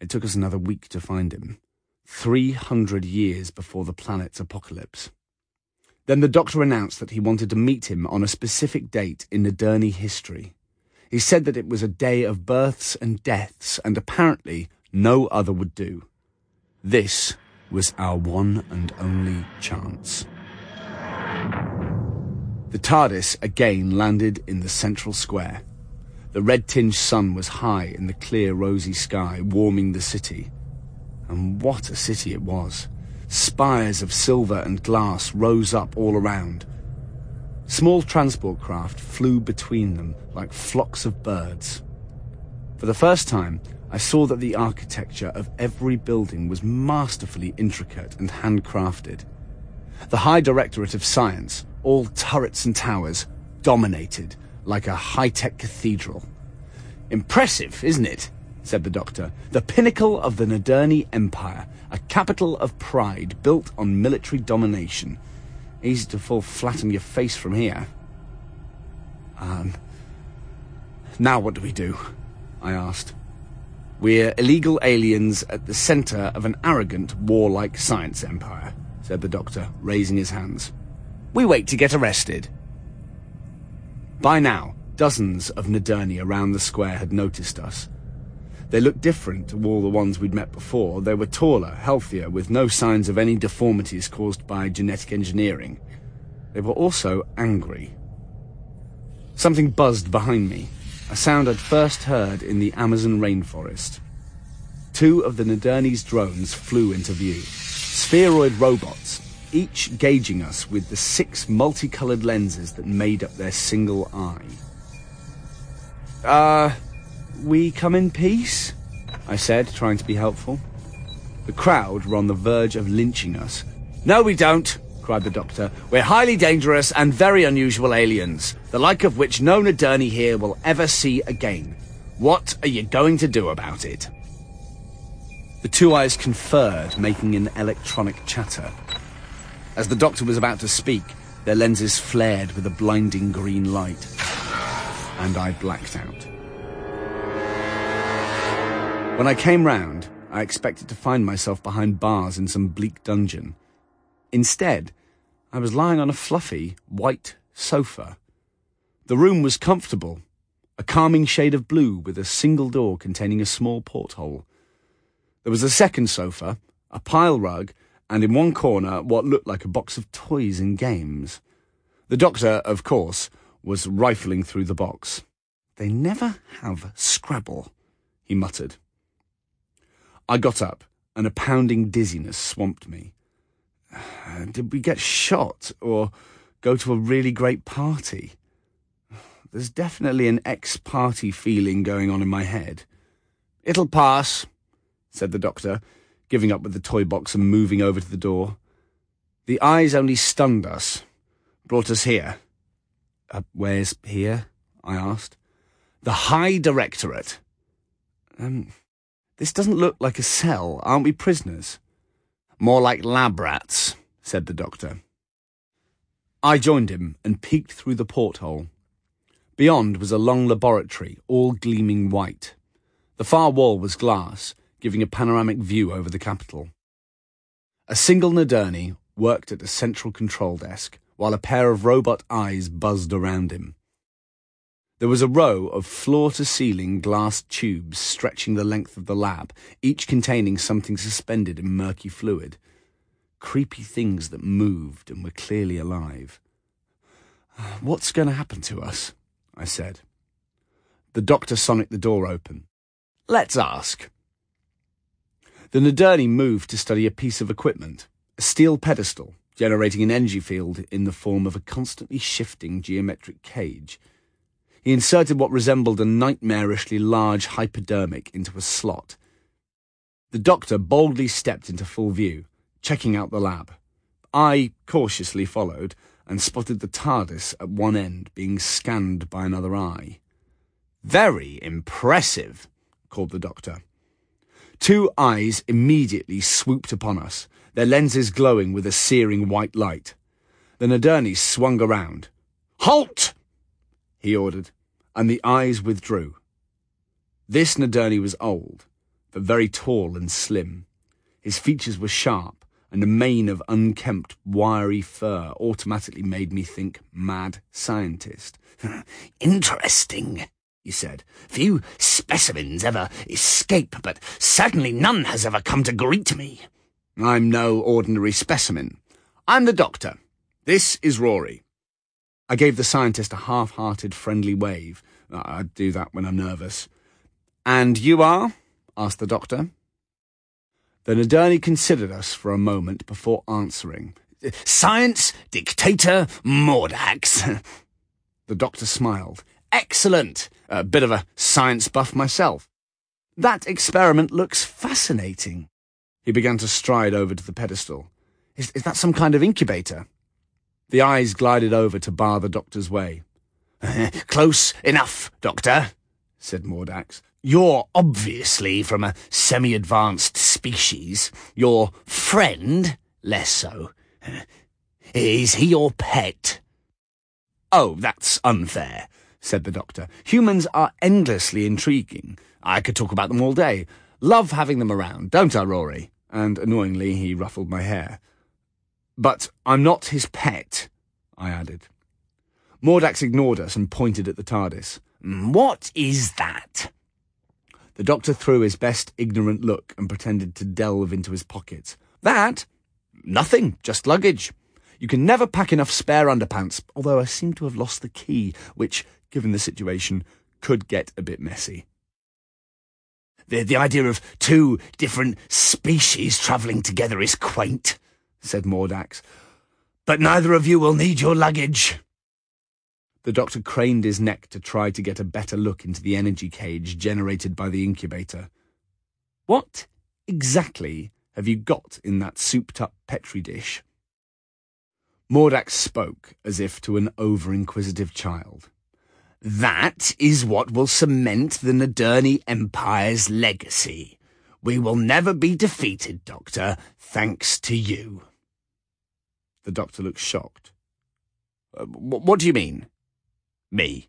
It took us another week to find him, 300 years before the planet's apocalypse. Then the doctor announced that he wanted to meet him on a specific date in Nadurni history. He said that it was a day of births and deaths, and apparently no other would do. This was our one and only chance. The TARDIS again landed in the central square. The red-tinged sun was high in the clear rosy sky, warming the city. And what a city it was. Spires of silver and glass rose up all around. Small transport craft flew between them like flocks of birds. For the first time, I saw that the architecture of every building was masterfully intricate and handcrafted. The High Directorate of Science, all turrets and towers, dominated like a high-tech cathedral. Impressive, isn't it? said the doctor. The pinnacle of the Nadurni Empire, a capital of pride built on military domination. Easy to fall flat on your face from here. Um, now what do we do? I asked. We're illegal aliens at the center of an arrogant, warlike science empire, said the doctor, raising his hands. We wait to get arrested. By now, dozens of Nadurni around the square had noticed us. They looked different to all the ones we'd met before. They were taller, healthier, with no signs of any deformities caused by genetic engineering. They were also angry. Something buzzed behind me, a sound I'd first heard in the Amazon rainforest. Two of the Nadurni's drones flew into view. Spheroid robots, each gauging us with the six multicolored lenses that made up their single eye. Uh, we come in peace? I said, trying to be helpful. The crowd were on the verge of lynching us. No, we don't, cried the doctor. We're highly dangerous and very unusual aliens, the like of which no Nadurni here will ever see again. What are you going to do about it? The two eyes conferred, making an electronic chatter. As the doctor was about to speak, their lenses flared with a blinding green light, and I blacked out. When I came round, I expected to find myself behind bars in some bleak dungeon. Instead, I was lying on a fluffy, white sofa. The room was comfortable, a calming shade of blue with a single door containing a small porthole. There was a second sofa, a pile rug, and in one corner what looked like a box of toys and games. The doctor, of course, was rifling through the box. They never have Scrabble, he muttered. I got up and a pounding dizziness swamped me. Uh, did we get shot or go to a really great party? There's definitely an ex party feeling going on in my head. It'll pass, said the doctor, giving up with the toy box and moving over to the door. The eyes only stunned us, brought us here. Uh, where's here? I asked. The High Directorate. Um, this doesn't look like a cell. Aren't we prisoners? More like lab rats, said the doctor. I joined him and peeked through the porthole. Beyond was a long laboratory, all gleaming white. The far wall was glass, giving a panoramic view over the capital. A single Nadurni worked at a central control desk, while a pair of robot eyes buzzed around him. There was a row of floor to ceiling glass tubes stretching the length of the lab, each containing something suspended in murky fluid. Creepy things that moved and were clearly alive. What's going to happen to us? I said. The doctor sonicked the door open. Let's ask. The Nadurni moved to study a piece of equipment, a steel pedestal generating an energy field in the form of a constantly shifting geometric cage. He inserted what resembled a nightmarishly large hypodermic into a slot. The doctor boldly stepped into full view, checking out the lab. I cautiously followed and spotted the TARDIS at one end being scanned by another eye. Very impressive, called the doctor. Two eyes immediately swooped upon us, their lenses glowing with a searing white light. The Nadurni swung around. Halt! he ordered, and the eyes withdrew. This Nadurni was old, but very tall and slim. His features were sharp, and a mane of unkempt, wiry fur automatically made me think mad scientist. Interesting, he said. Few specimens ever escape, but certainly none has ever come to greet me. I'm no ordinary specimen. I'm the doctor. This is Rory. I gave the scientist a half-hearted friendly wave. I do that when I'm nervous. And you are? asked the doctor. The Nadurni considered us for a moment before answering. Science Dictator Mordax. the doctor smiled. Excellent. A bit of a science buff myself. That experiment looks fascinating. He began to stride over to the pedestal. Is, is that some kind of incubator? The eyes glided over to bar the doctor's way. Close enough, Doctor, said Mordax. You're obviously from a semi-advanced species. Your friend, less so. Is he your pet? Oh, that's unfair, said the doctor. Humans are endlessly intriguing. I could talk about them all day. Love having them around, don't I, Rory? and annoyingly he ruffled my hair. But I'm not his pet, I added. Mordax ignored us and pointed at the TARDIS. Mm, what is that? The doctor threw his best ignorant look and pretended to delve into his pockets. That? Nothing, just luggage. You can never pack enough spare underpants, although I seem to have lost the key, which, given the situation, could get a bit messy. The, the idea of two different species travelling together is quaint, said Mordax. But neither of you will need your luggage. The doctor craned his neck to try to get a better look into the energy cage generated by the incubator. What exactly have you got in that souped-up Petri dish? Mordax spoke as if to an over-inquisitive child. That is what will cement the Nadurni Empire's legacy. We will never be defeated, Doctor, thanks to you. The doctor looked shocked. Uh, what do you mean? Me.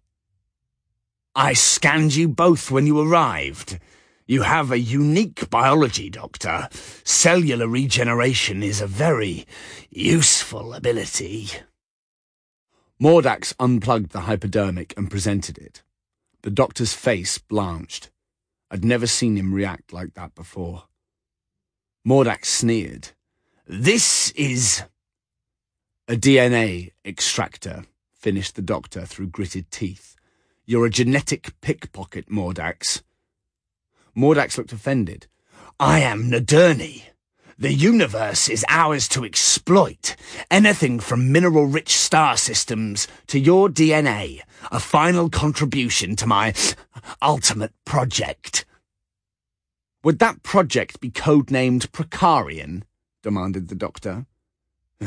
I scanned you both when you arrived. You have a unique biology, Doctor. Cellular regeneration is a very useful ability. Mordax unplugged the hypodermic and presented it. The doctor's face blanched. I'd never seen him react like that before. Mordax sneered. This is... A DNA extractor, finished the doctor through gritted teeth. You're a genetic pickpocket, Mordax. Mordax looked offended. I am Nadurni. The universe is ours to exploit. Anything from mineral rich star systems to your DNA, a final contribution to my ultimate project. Would that project be codenamed Prokarian? demanded the doctor.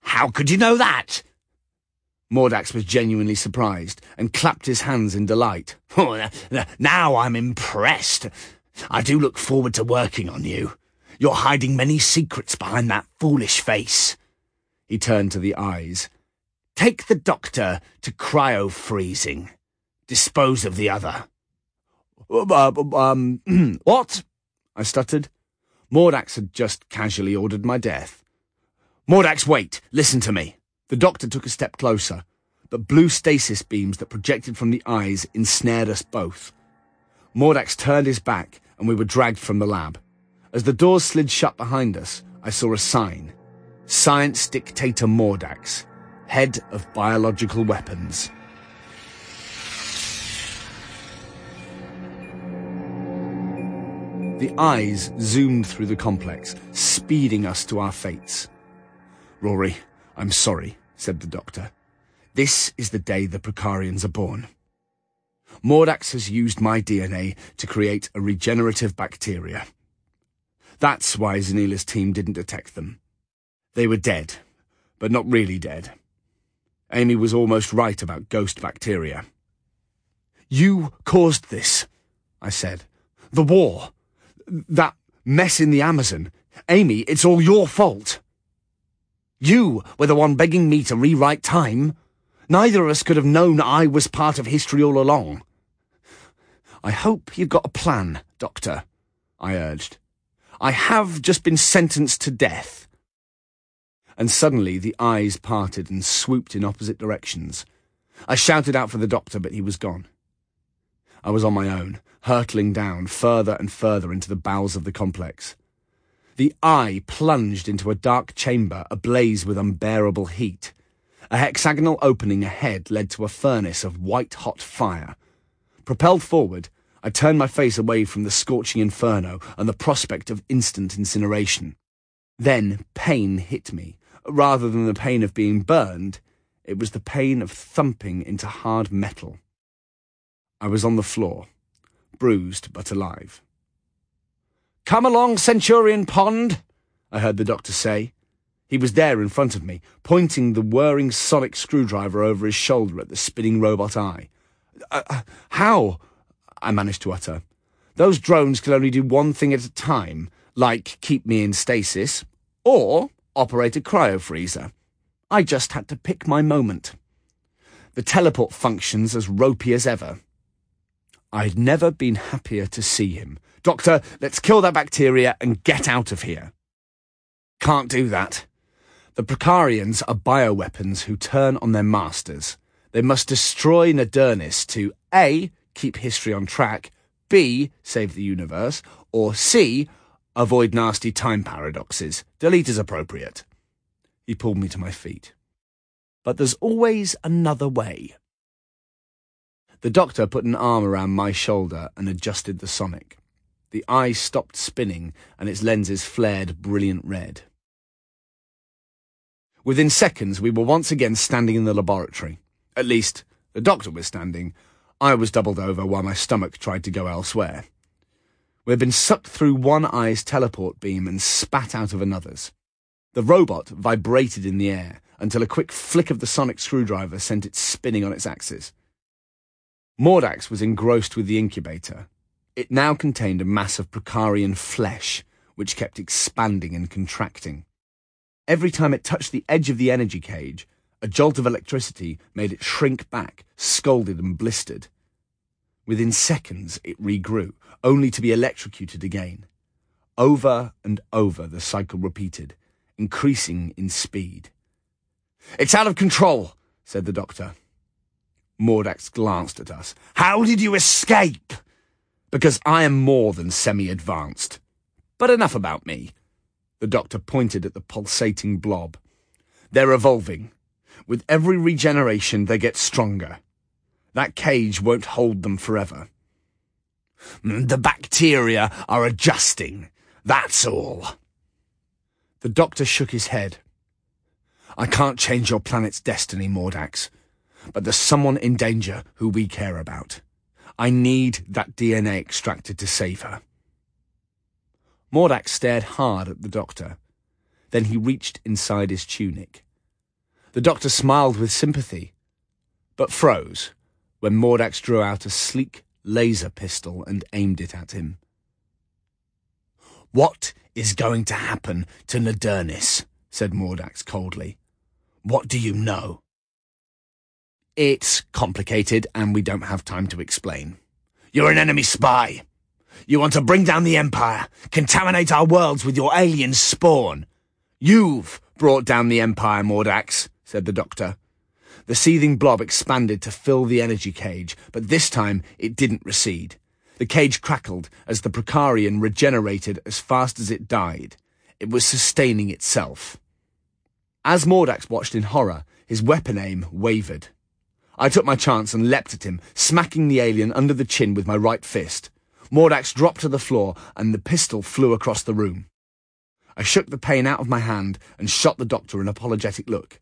How could you know that? Mordax was genuinely surprised and clapped his hands in delight. Oh, now I'm impressed. I do look forward to working on you. You're hiding many secrets behind that foolish face. He turned to the eyes. Take the doctor to cryo-freezing. Dispose of the other. Uh, um, what? I stuttered. Mordax had just casually ordered my death. Mordax, wait! Listen to me! The doctor took a step closer, but blue stasis beams that projected from the eyes ensnared us both. Mordax turned his back, and we were dragged from the lab. As the doors slid shut behind us, I saw a sign. Science Dictator Mordax, Head of Biological Weapons. The eyes zoomed through the complex, speeding us to our fates. Rory, I'm sorry, said the doctor. This is the day the Prokarians are born. Mordax has used my DNA to create a regenerative bacteria. That's why Zanila's team didn't detect them. They were dead, but not really dead. Amy was almost right about ghost bacteria. You caused this, I said. The war. That mess in the Amazon. Amy, it's all your fault. You were the one begging me to rewrite time. Neither of us could have known I was part of history all along. I hope you've got a plan, Doctor, I urged. I have just been sentenced to death. And suddenly the eyes parted and swooped in opposite directions. I shouted out for the doctor, but he was gone. I was on my own, hurtling down further and further into the bowels of the complex. The eye plunged into a dark chamber ablaze with unbearable heat. A hexagonal opening ahead led to a furnace of white hot fire. Propelled forward, I turned my face away from the scorching inferno and the prospect of instant incineration. Then pain hit me. Rather than the pain of being burned, it was the pain of thumping into hard metal. I was on the floor, bruised but alive. Come along, Centurion Pond, I heard the doctor say. He was there in front of me, pointing the whirring sonic screwdriver over his shoulder at the spinning robot eye. Uh, uh how? I managed to utter. Those drones can only do one thing at a time, like keep me in stasis, or operate a cryofreezer. I just had to pick my moment. The teleport functions as ropey as ever. I'd never been happier to see him. Doctor, let's kill that bacteria and get out of here. Can't do that. The Prokarians are bioweapons who turn on their masters. They must destroy Nadurniss to A keep history on track, B, save the universe, or C, avoid nasty time paradoxes. Delete is appropriate. He pulled me to my feet. But there's always another way. The doctor put an arm around my shoulder and adjusted the sonic. The eye stopped spinning and its lenses flared brilliant red. Within seconds, we were once again standing in the laboratory. At least, the doctor was standing, I was doubled over while my stomach tried to go elsewhere. We had been sucked through one eye's teleport beam and spat out of another's. The robot vibrated in the air until a quick flick of the sonic screwdriver sent it spinning on its axis. Mordax was engrossed with the incubator. It now contained a mass of Prokarian flesh, which kept expanding and contracting. Every time it touched the edge of the energy cage, a jolt of electricity made it shrink back, scalded and blistered. Within seconds, it regrew, only to be electrocuted again. Over and over the cycle repeated, increasing in speed. It's out of control, said the doctor. Mordax glanced at us. How did you escape? Because I am more than semi-advanced. But enough about me. The doctor pointed at the pulsating blob. They're evolving. With every regeneration, they get stronger. That cage won't hold them forever. Mm, the bacteria are adjusting. That's all. The doctor shook his head. I can't change your planet's destiny, Mordax, but there's someone in danger who we care about. I need that DNA extracted to save her. Mordax stared hard at the doctor. Then he reached inside his tunic. The doctor smiled with sympathy, but froze when Mordax drew out a sleek laser pistol and aimed it at him. What is going to happen to Nadurniss? said Mordax coldly. What do you know? It's complicated, and we don't have time to explain. You're an enemy spy. You want to bring down the Empire, contaminate our worlds with your alien spawn. You've brought down the Empire, Mordax, said the Doctor. The seething blob expanded to fill the energy cage, but this time it didn't recede. The cage crackled as the Prokarian regenerated as fast as it died. It was sustaining itself. As Mordax watched in horror, his weapon aim wavered. I took my chance and leapt at him, smacking the alien under the chin with my right fist. Mordax dropped to the floor, and the pistol flew across the room. I shook the pain out of my hand and shot the doctor an apologetic look.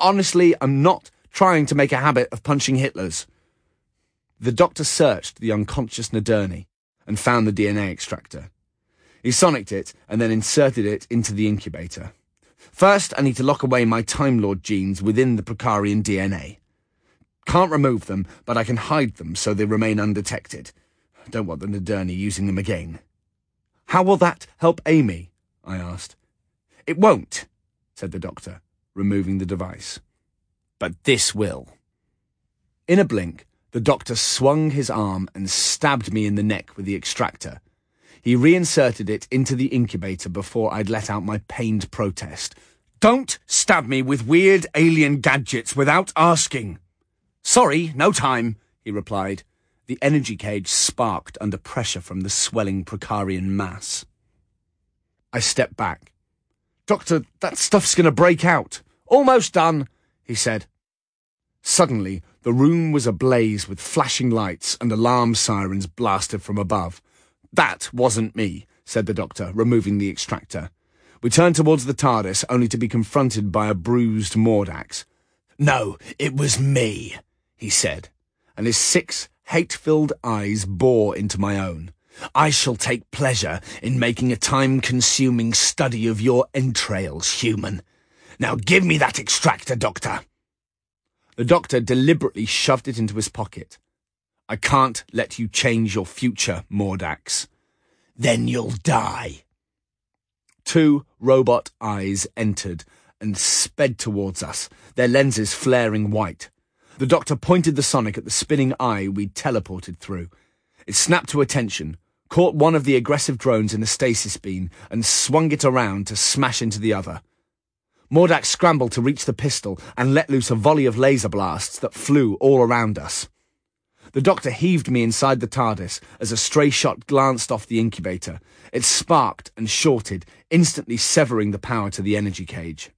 Honestly, I'm not trying to make a habit of punching Hitlers. The doctor searched the unconscious Nadurni and found the DNA extractor. He sonicked it and then inserted it into the incubator. First, I need to lock away my Time Lord genes within the Prokarian DNA. Can't remove them, but I can hide them so they remain undetected. Don't want the Nadurni using them again. How will that help Amy? I asked. It won't, said the doctor, removing the device. But this will. In a blink, the doctor swung his arm and stabbed me in the neck with the extractor. He reinserted it into the incubator before I'd let out my pained protest. Don't stab me with weird alien gadgets without asking. Sorry, no time, he replied. The energy cage sparked under pressure from the swelling Prokarian mass. I stepped back. Doctor, that stuff's going to break out. Almost done, he said. Suddenly, the room was ablaze with flashing lights and alarm sirens blasted from above. That wasn't me, said the doctor, removing the extractor. We turned towards the TARDIS, only to be confronted by a bruised Mordax. No, it was me, he said, and his six hate-filled eyes bore into my own. I shall take pleasure in making a time-consuming study of your entrails, human. Now give me that extractor, Doctor. The doctor deliberately shoved it into his pocket. I can't let you change your future, Mordax. Then you'll die. Two robot eyes entered and sped towards us, their lenses flaring white. The doctor pointed the sonic at the spinning eye we'd teleported through. It snapped to attention, caught one of the aggressive drones in the stasis beam, and swung it around to smash into the other. Mordax scrambled to reach the pistol and let loose a volley of laser blasts that flew all around us. The doctor heaved me inside the TARDIS as a stray shot glanced off the incubator. It sparked and shorted, instantly severing the power to the energy cage.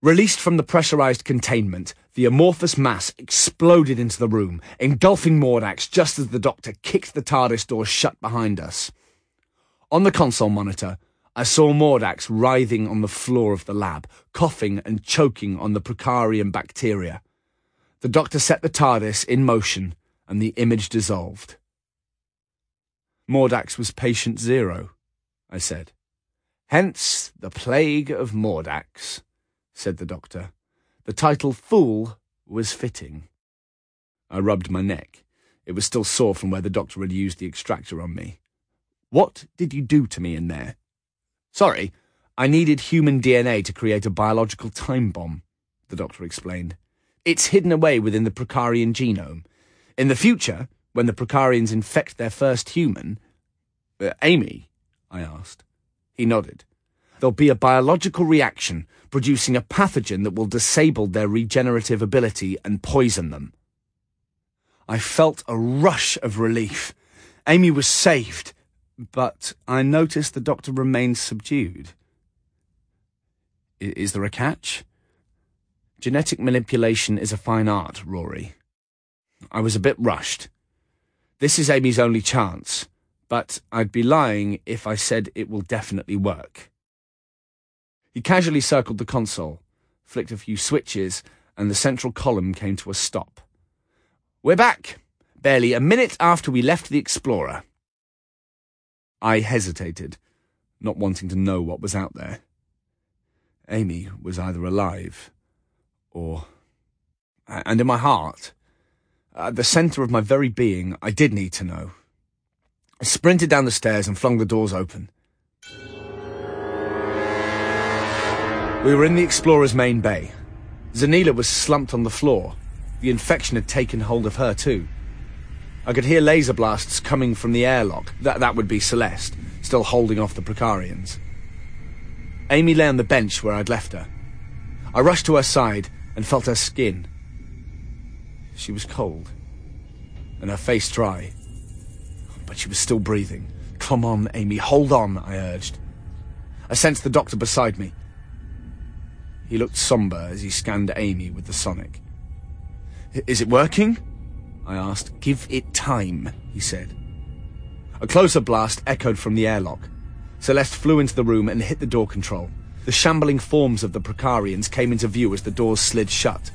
Released from the pressurized containment, the amorphous mass exploded into the room, engulfing Mordax just as the doctor kicked the TARDIS door shut behind us. On the console monitor, I saw Mordax writhing on the floor of the lab, coughing and choking on the Prokarian bacteria. The doctor set the TARDIS in motion, and the image dissolved. Mordax was patient zero, I said. Hence the plague of Mordax, said the doctor. The title Fool was fitting. I rubbed my neck. It was still sore from where the doctor had used the extractor on me. What did you do to me in there? Sorry, I needed human DNA to create a biological time bomb, the doctor explained. It's hidden away within the Prokarian genome. In the future, when the Prokarians infect their first human. Uh, Amy? I asked. He nodded. There'll be a biological reaction producing a pathogen that will disable their regenerative ability and poison them. I felt a rush of relief. Amy was saved but I noticed the doctor remained subdued. Is there a catch? Genetic manipulation is a fine art, Rory. I was a bit rushed. This is Amy's only chance, but I'd be lying if I said it will definitely work. He casually circled the console, flicked a few switches, and the central column came to a stop. We're back, barely a minute after we left the Explorer. I hesitated, not wanting to know what was out there. Amy was either alive or. And in my heart, at the centre of my very being, I did need to know. I sprinted down the stairs and flung the doors open. We were in the Explorer's main bay. Zanila was slumped on the floor. The infection had taken hold of her too. I could hear laser blasts coming from the airlock. That, that would be Celeste, still holding off the Prokarians. Amy lay on the bench where I'd left her. I rushed to her side and felt her skin. She was cold, and her face dry. But she was still breathing. Come on, Amy, hold on, I urged. I sensed the doctor beside me. He looked somber as he scanned Amy with the sonic. Is it working? I asked. Give it time, he said. A closer blast echoed from the airlock. Celeste flew into the room and hit the door control. The shambling forms of the Prokarians came into view as the doors slid shut.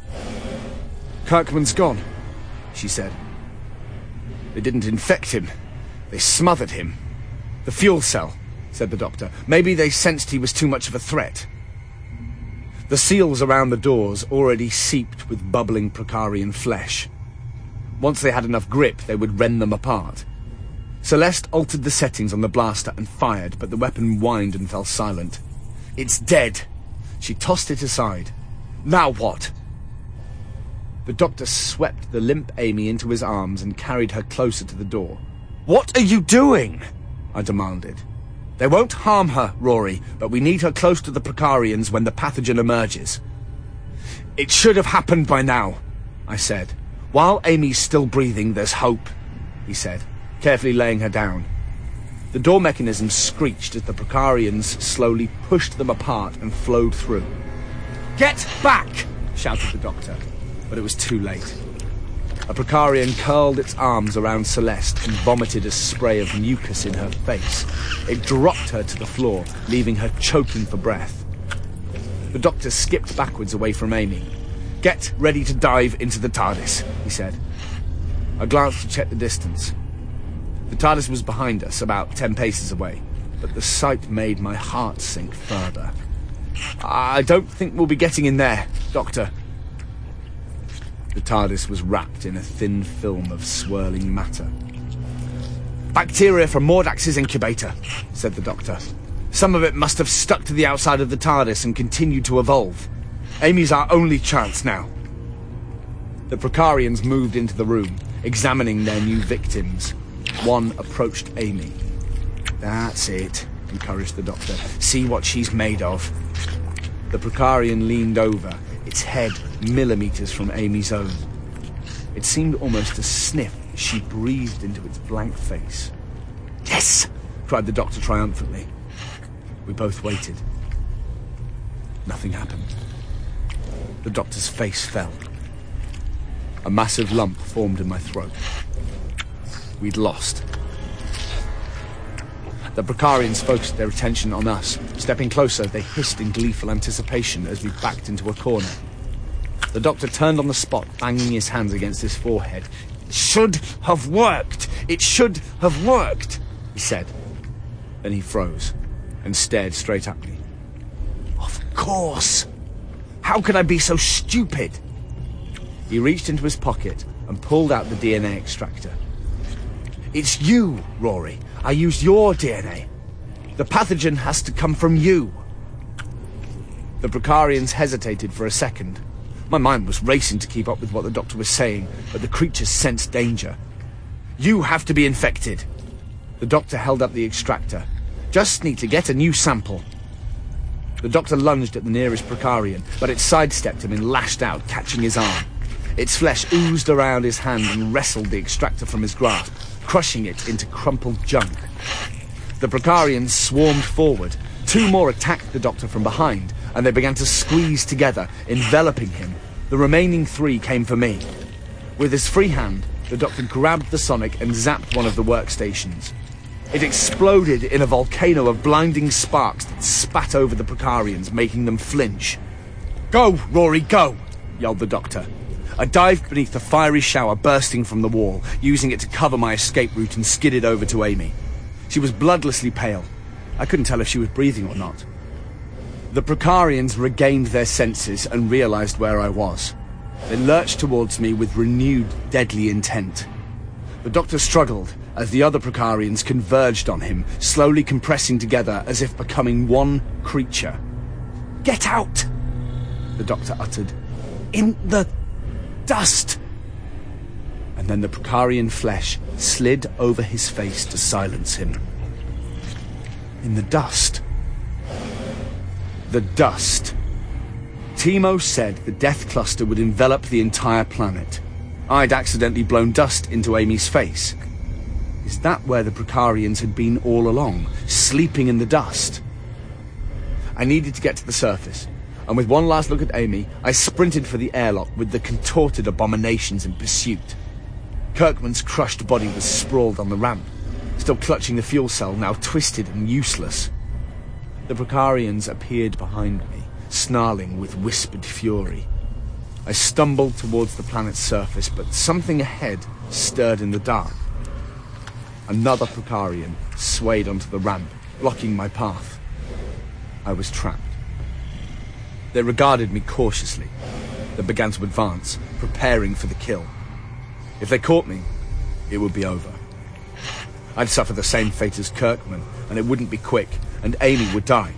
Kirkman's gone, she said. They didn't infect him. They smothered him. The fuel cell, said the doctor. Maybe they sensed he was too much of a threat. The seals around the doors already seeped with bubbling Prokarian flesh. Once they had enough grip, they would rend them apart. Celeste altered the settings on the blaster and fired, but the weapon whined and fell silent. It's dead. She tossed it aside. Now what? The doctor swept the limp Amy into his arms and carried her closer to the door. What are you doing? I demanded. They won't harm her, Rory, but we need her close to the Prokarians when the pathogen emerges. It should have happened by now, I said. While Amy's still breathing, there's hope, he said, carefully laying her down. The door mechanism screeched as the Prokarians slowly pushed them apart and flowed through. Get back! shouted the doctor, but it was too late. A Prokarian curled its arms around Celeste and vomited a spray of mucus in her face. It dropped her to the floor, leaving her choking for breath. The doctor skipped backwards away from Amy. Get ready to dive into the TARDIS, he said. I glanced to check the distance. The TARDIS was behind us, about ten paces away, but the sight made my heart sink further. I don't think we'll be getting in there, Doctor, the TARDIS was wrapped in a thin film of swirling matter. Bacteria from Mordax's incubator, said the doctor. Some of it must have stuck to the outside of the TARDIS and continued to evolve. Amy's our only chance now. The Prokarians moved into the room, examining their new victims. One approached Amy. That's it, encouraged the doctor. See what she's made of. The Prokarian leaned over, its head millimeters from Amy's own. It seemed almost to sniff as she breathed into its blank face. Yes! cried the doctor triumphantly. We both waited. Nothing happened. The doctor's face fell. A massive lump formed in my throat. We'd lost. The Prokarians focused their attention on us. Stepping closer, they hissed in gleeful anticipation as we backed into a corner. The doctor turned on the spot, banging his hands against his forehead. It should have worked! It should have worked! He said. Then he froze and stared straight at me. Of course! How could I be so stupid? He reached into his pocket and pulled out the DNA extractor. It's you, Rory. I used your DNA. The pathogen has to come from you. The Prokarians hesitated for a second. My mind was racing to keep up with what the doctor was saying, but the creatures sensed danger. You have to be infected. The doctor held up the extractor. Just need to get a new sample. The doctor lunged at the nearest Prokarian, but it sidestepped him and lashed out, catching his arm. Its flesh oozed around his hand and wrestled the extractor from his grasp crushing it into crumpled junk. The Prokarians swarmed forward. Two more attacked the doctor from behind, and they began to squeeze together, enveloping him. The remaining three came for me. With his free hand, the doctor grabbed the sonic and zapped one of the workstations. It exploded in a volcano of blinding sparks that spat over the Prokarians, making them flinch. Go, Rory, go! yelled the doctor. I dived beneath the fiery shower bursting from the wall, using it to cover my escape route and skidded over to Amy. She was bloodlessly pale. I couldn't tell if she was breathing or not. The Prokarians regained their senses and realized where I was. They lurched towards me with renewed deadly intent. The doctor struggled as the other Prokarians converged on him, slowly compressing together as if becoming one creature. Get out! The doctor uttered. In the dust! And then the Prokarian flesh slid over his face to silence him. In the dust. The dust. Timo said the death cluster would envelop the entire planet. I'd accidentally blown dust into Amy's face. Is that where the Prokarians had been all along, sleeping in the dust? I needed to get to the surface, and with one last look at Amy, I sprinted for the airlock with the contorted abominations in pursuit. Kirkman's crushed body was sprawled on the ramp, still clutching the fuel cell, now twisted and useless. The Prokarians appeared behind me, snarling with whispered fury. I stumbled towards the planet's surface, but something ahead stirred in the dark. Another Prokarian swayed onto the ramp, blocking my path. I was trapped. They regarded me cautiously, then began to advance, preparing for the kill. If they caught me, it would be over. I'd suffer the same fate as Kirkman, and it wouldn't be quick, and Amy would die.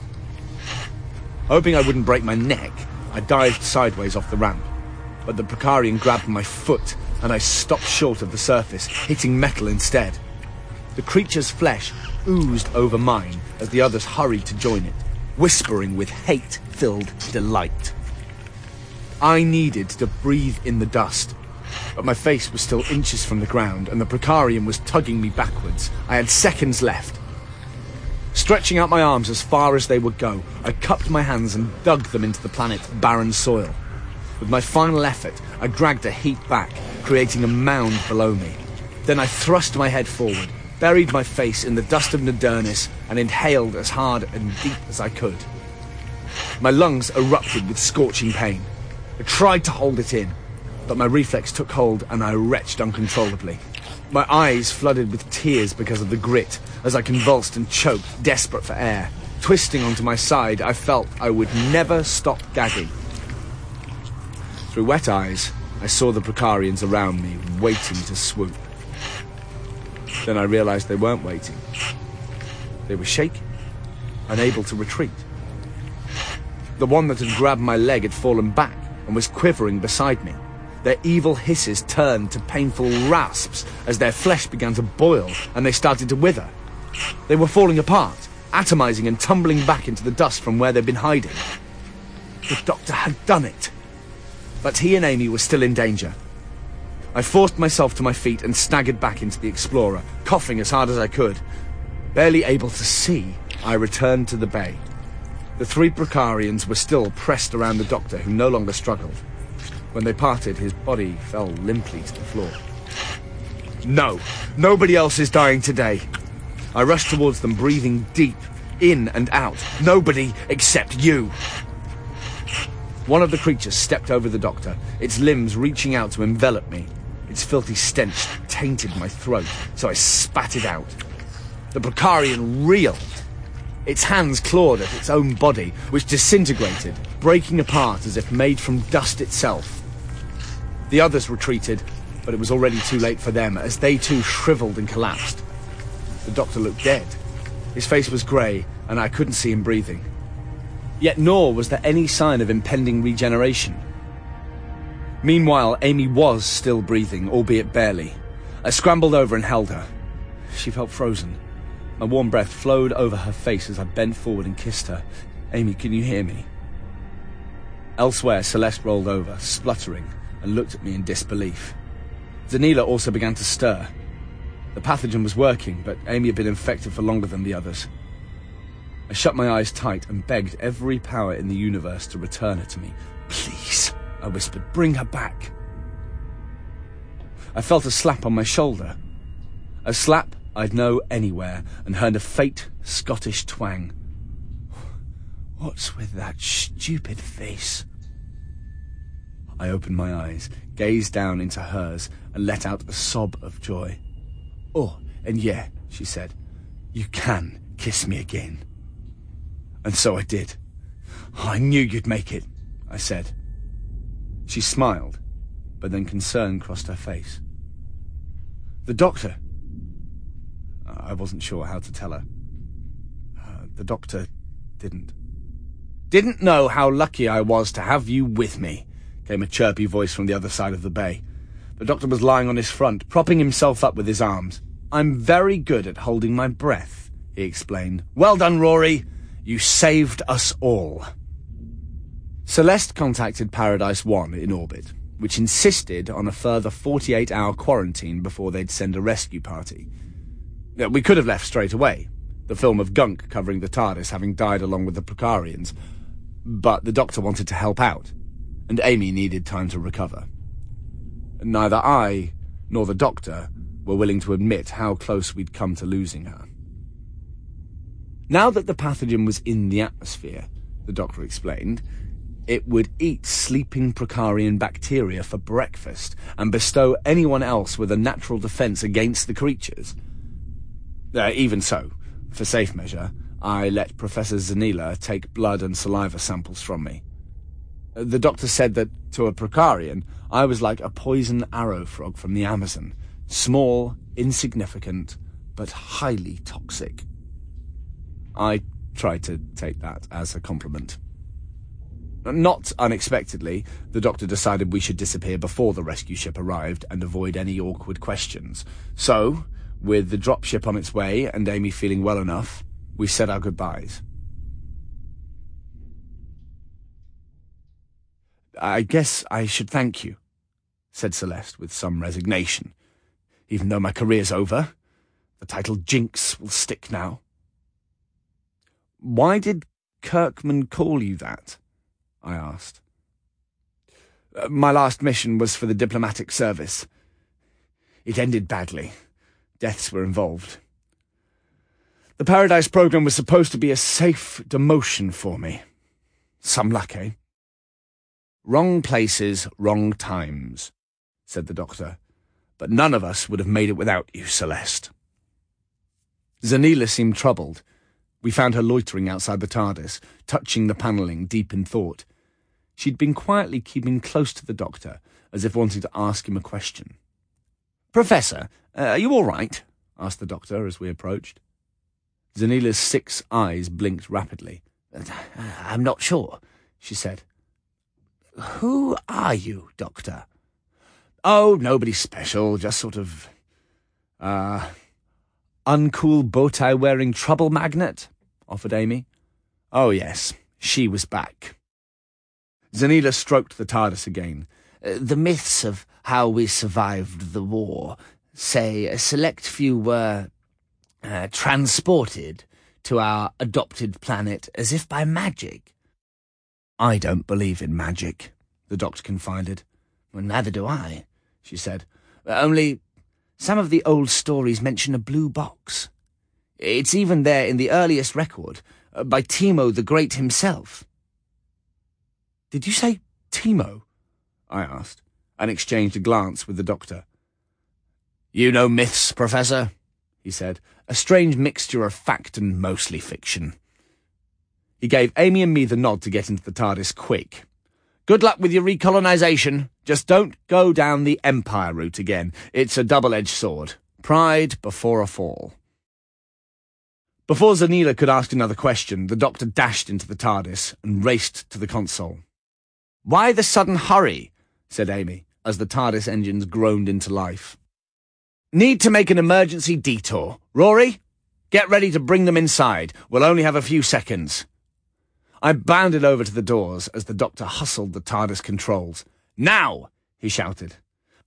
Hoping I wouldn't break my neck, I dived sideways off the ramp. But the Prokarian grabbed my foot, and I stopped short of the surface, hitting metal instead. The creature's flesh oozed over mine as the others hurried to join it, whispering with hate-filled delight. I needed to breathe in the dust, but my face was still inches from the ground and the Prokarian was tugging me backwards. I had seconds left. Stretching out my arms as far as they would go, I cupped my hands and dug them into the planet's barren soil. With my final effort, I dragged a heap back, creating a mound below me. Then I thrust my head forward, buried my face in the dust of Nadurniss, and inhaled as hard and deep as I could. My lungs erupted with scorching pain. I tried to hold it in, but my reflex took hold and I retched uncontrollably. My eyes flooded with tears because of the grit as I convulsed and choked, desperate for air. Twisting onto my side, I felt I would never stop gagging. Through wet eyes, I saw the Prokarians around me, waiting to swoop. Then I realized they weren't waiting. They were shaking, unable to retreat. The one that had grabbed my leg had fallen back and was quivering beside me. Their evil hisses turned to painful rasps as their flesh began to boil and they started to wither. They were falling apart, atomizing and tumbling back into the dust from where they'd been hiding. The doctor had done it. But he and Amy were still in danger. I forced myself to my feet and staggered back into the Explorer, coughing as hard as I could. Barely able to see, I returned to the bay. The three Prokarians were still pressed around the doctor, who no longer struggled. When they parted, his body fell limply to the floor. No, nobody else is dying today. I rushed towards them, breathing deep, in and out. Nobody except you. One of the creatures stepped over the doctor, its limbs reaching out to envelop me. Its filthy stench tainted my throat, so I spat it out. The Prokarian reeled. Its hands clawed at its own body, which disintegrated, breaking apart as if made from dust itself. The others retreated, but it was already too late for them, as they too shriveled and collapsed. The doctor looked dead. His face was grey, and I couldn't see him breathing. Yet nor was there any sign of impending regeneration. Meanwhile, Amy was still breathing, albeit barely. I scrambled over and held her. She felt frozen. My warm breath flowed over her face as I bent forward and kissed her. Amy, can you hear me? Elsewhere, Celeste rolled over, spluttering, and looked at me in disbelief. Zanila also began to stir. The pathogen was working, but Amy had been infected for longer than the others. I shut my eyes tight and begged every power in the universe to return her to me. Please, I whispered, bring her back. I felt a slap on my shoulder. A slap I'd know anywhere, and heard a faint Scottish twang. What's with that stupid face? I opened my eyes, gazed down into hers, and let out a sob of joy. Oh, and yeah, she said, you can kiss me again. And so I did. I knew you'd make it, I said. She smiled, but then concern crossed her face. The doctor. I wasn't sure how to tell her. Uh, the doctor didn't. Didn't know how lucky I was to have you with me, came a chirpy voice from the other side of the bay. The doctor was lying on his front, propping himself up with his arms. I'm very good at holding my breath, he explained. Well done, Rory. You saved us all. Celeste contacted Paradise 1 in orbit, which insisted on a further 48 hour quarantine before they'd send a rescue party. We could have left straight away, the film of Gunk covering the TARDIS having died along with the Prokarians, but the Doctor wanted to help out, and Amy needed time to recover. Neither I nor the Doctor were willing to admit how close we'd come to losing her. Now that the pathogen was in the atmosphere, the Doctor explained, it would eat sleeping Prokarian bacteria for breakfast and bestow anyone else with a natural defense against the creatures. Uh, even so, for safe measure, I let Professor Zanila take blood and saliva samples from me. The doctor said that, to a Prokarian, I was like a poison arrow frog from the Amazon. Small, insignificant, but highly toxic. I tried to take that as a compliment. Not unexpectedly, the doctor decided we should disappear before the rescue ship arrived and avoid any awkward questions. So, with the dropship on its way and Amy feeling well enough, we said our goodbyes. I guess I should thank you, said Celeste with some resignation. Even though my career's over, the title Jinx will stick now. Why did Kirkman call you that? I asked. Uh, my last mission was for the diplomatic service. It ended badly. Deaths were involved. The Paradise program was supposed to be a safe demotion for me. Some luck, eh? Wrong places, wrong times, said the doctor. But none of us would have made it without you, Celeste. Zanila seemed troubled. We found her loitering outside the TARDIS, touching the panelling, deep in thought. She'd been quietly keeping close to the doctor, as if wanting to ask him a question. Professor, uh, are you all right? asked the doctor as we approached. Zanila's six eyes blinked rapidly. I'm not sure, she said. Who are you, Doctor? Oh, nobody special, just sort of, uh, uncool bow tie wearing trouble magnet, offered Amy. Oh, yes, she was back. Zanila stroked the TARDIS again. Uh, the myths of how we survived the war say a select few were uh, transported to our adopted planet as if by magic. I don't believe in magic, the doctor confided. Well, neither do I, she said. Only some of the old stories mention a blue box. It's even there in the earliest record, uh, by Timo the Great himself. Did you say Timo? I asked, and exchanged a glance with the doctor. You know myths, Professor, he said, a strange mixture of fact and mostly fiction. He gave Amy and me the nod to get into the TARDIS quick. Good luck with your recolonization. Just don't go down the Empire route again. It's a double-edged sword. Pride before a fall. Before Zanila could ask another question, the doctor dashed into the TARDIS and raced to the console. Why the sudden hurry? said Amy, as the TARDIS engines groaned into life. Need to make an emergency detour. Rory, get ready to bring them inside. We'll only have a few seconds. I bounded over to the doors as the doctor hustled the TARDIS controls. Now! he shouted.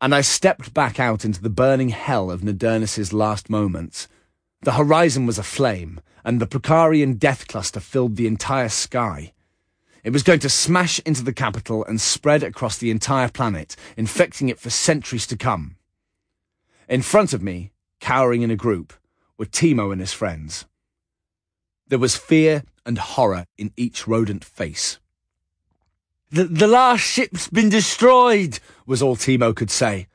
And I stepped back out into the burning hell of Nadurniss's last moments. The horizon was aflame, and the Prokarian death cluster filled the entire sky. It was going to smash into the capital and spread across the entire planet, infecting it for centuries to come. In front of me, cowering in a group, were Timo and his friends. There was fear and horror in each rodent face. The, the last ship's been destroyed, was all Timo could say.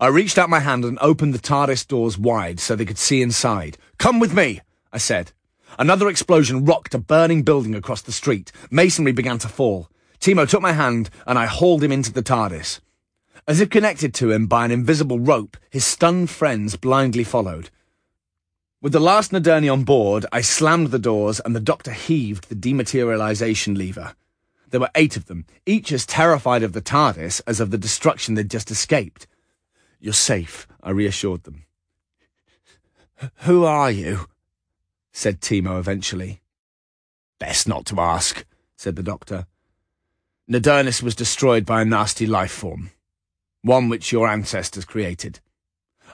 I reached out my hand and opened the TARDIS doors wide so they could see inside. Come with me, I said. Another explosion rocked a burning building across the street. Masonry began to fall. Timo took my hand and I hauled him into the TARDIS. As if connected to him by an invisible rope, his stunned friends blindly followed. With the last Nadurni on board, I slammed the doors and the doctor heaved the dematerialization lever. There were eight of them, each as terrified of the TARDIS as of the destruction they'd just escaped. You're safe, I reassured them. Who are you? said Timo eventually. Best not to ask, said the doctor. Nadurniss was destroyed by a nasty life form, one which your ancestors created.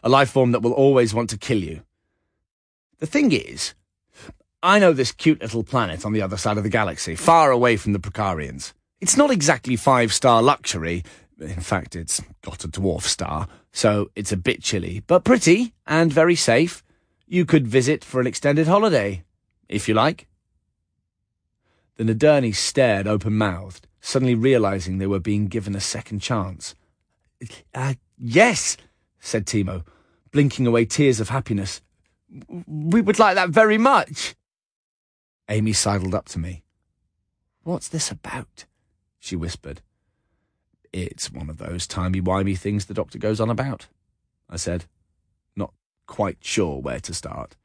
A life form that will always want to kill you. The thing is, I know this cute little planet on the other side of the galaxy, far away from the Prokarians. It's not exactly five star luxury. In fact, it's got a dwarf star, so it's a bit chilly, but pretty and very safe. You could visit for an extended holiday, if you like. The Nadurni stared open mouthed, suddenly realizing they were being given a second chance. Uh, yes, said Timo, blinking away tears of happiness. We would like that very much. Amy sidled up to me. What's this about? she whispered. It's one of those timey-wimey things the doctor goes on about, I said, not quite sure where to start.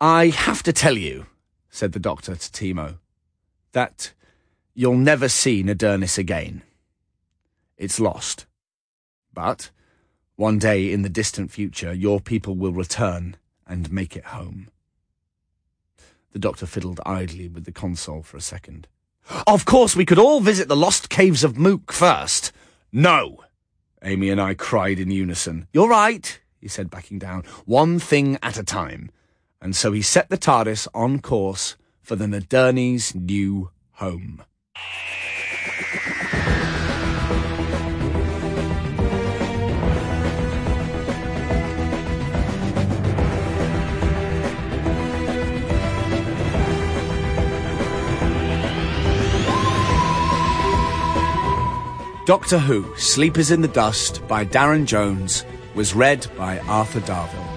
I have to tell you, said the doctor to Timo, that you'll never see Nadurniss again. It's lost. But one day in the distant future, your people will return and make it home. The doctor fiddled idly with the console for a second. Of course, we could all visit the lost caves of Mook first. No! Amy and I cried in unison. You're right, he said, backing down. One thing at a time. And so he set the TARDIS on course for the Nadurni's new home. Doctor Who Sleepers in the Dust by Darren Jones was read by Arthur Darvill.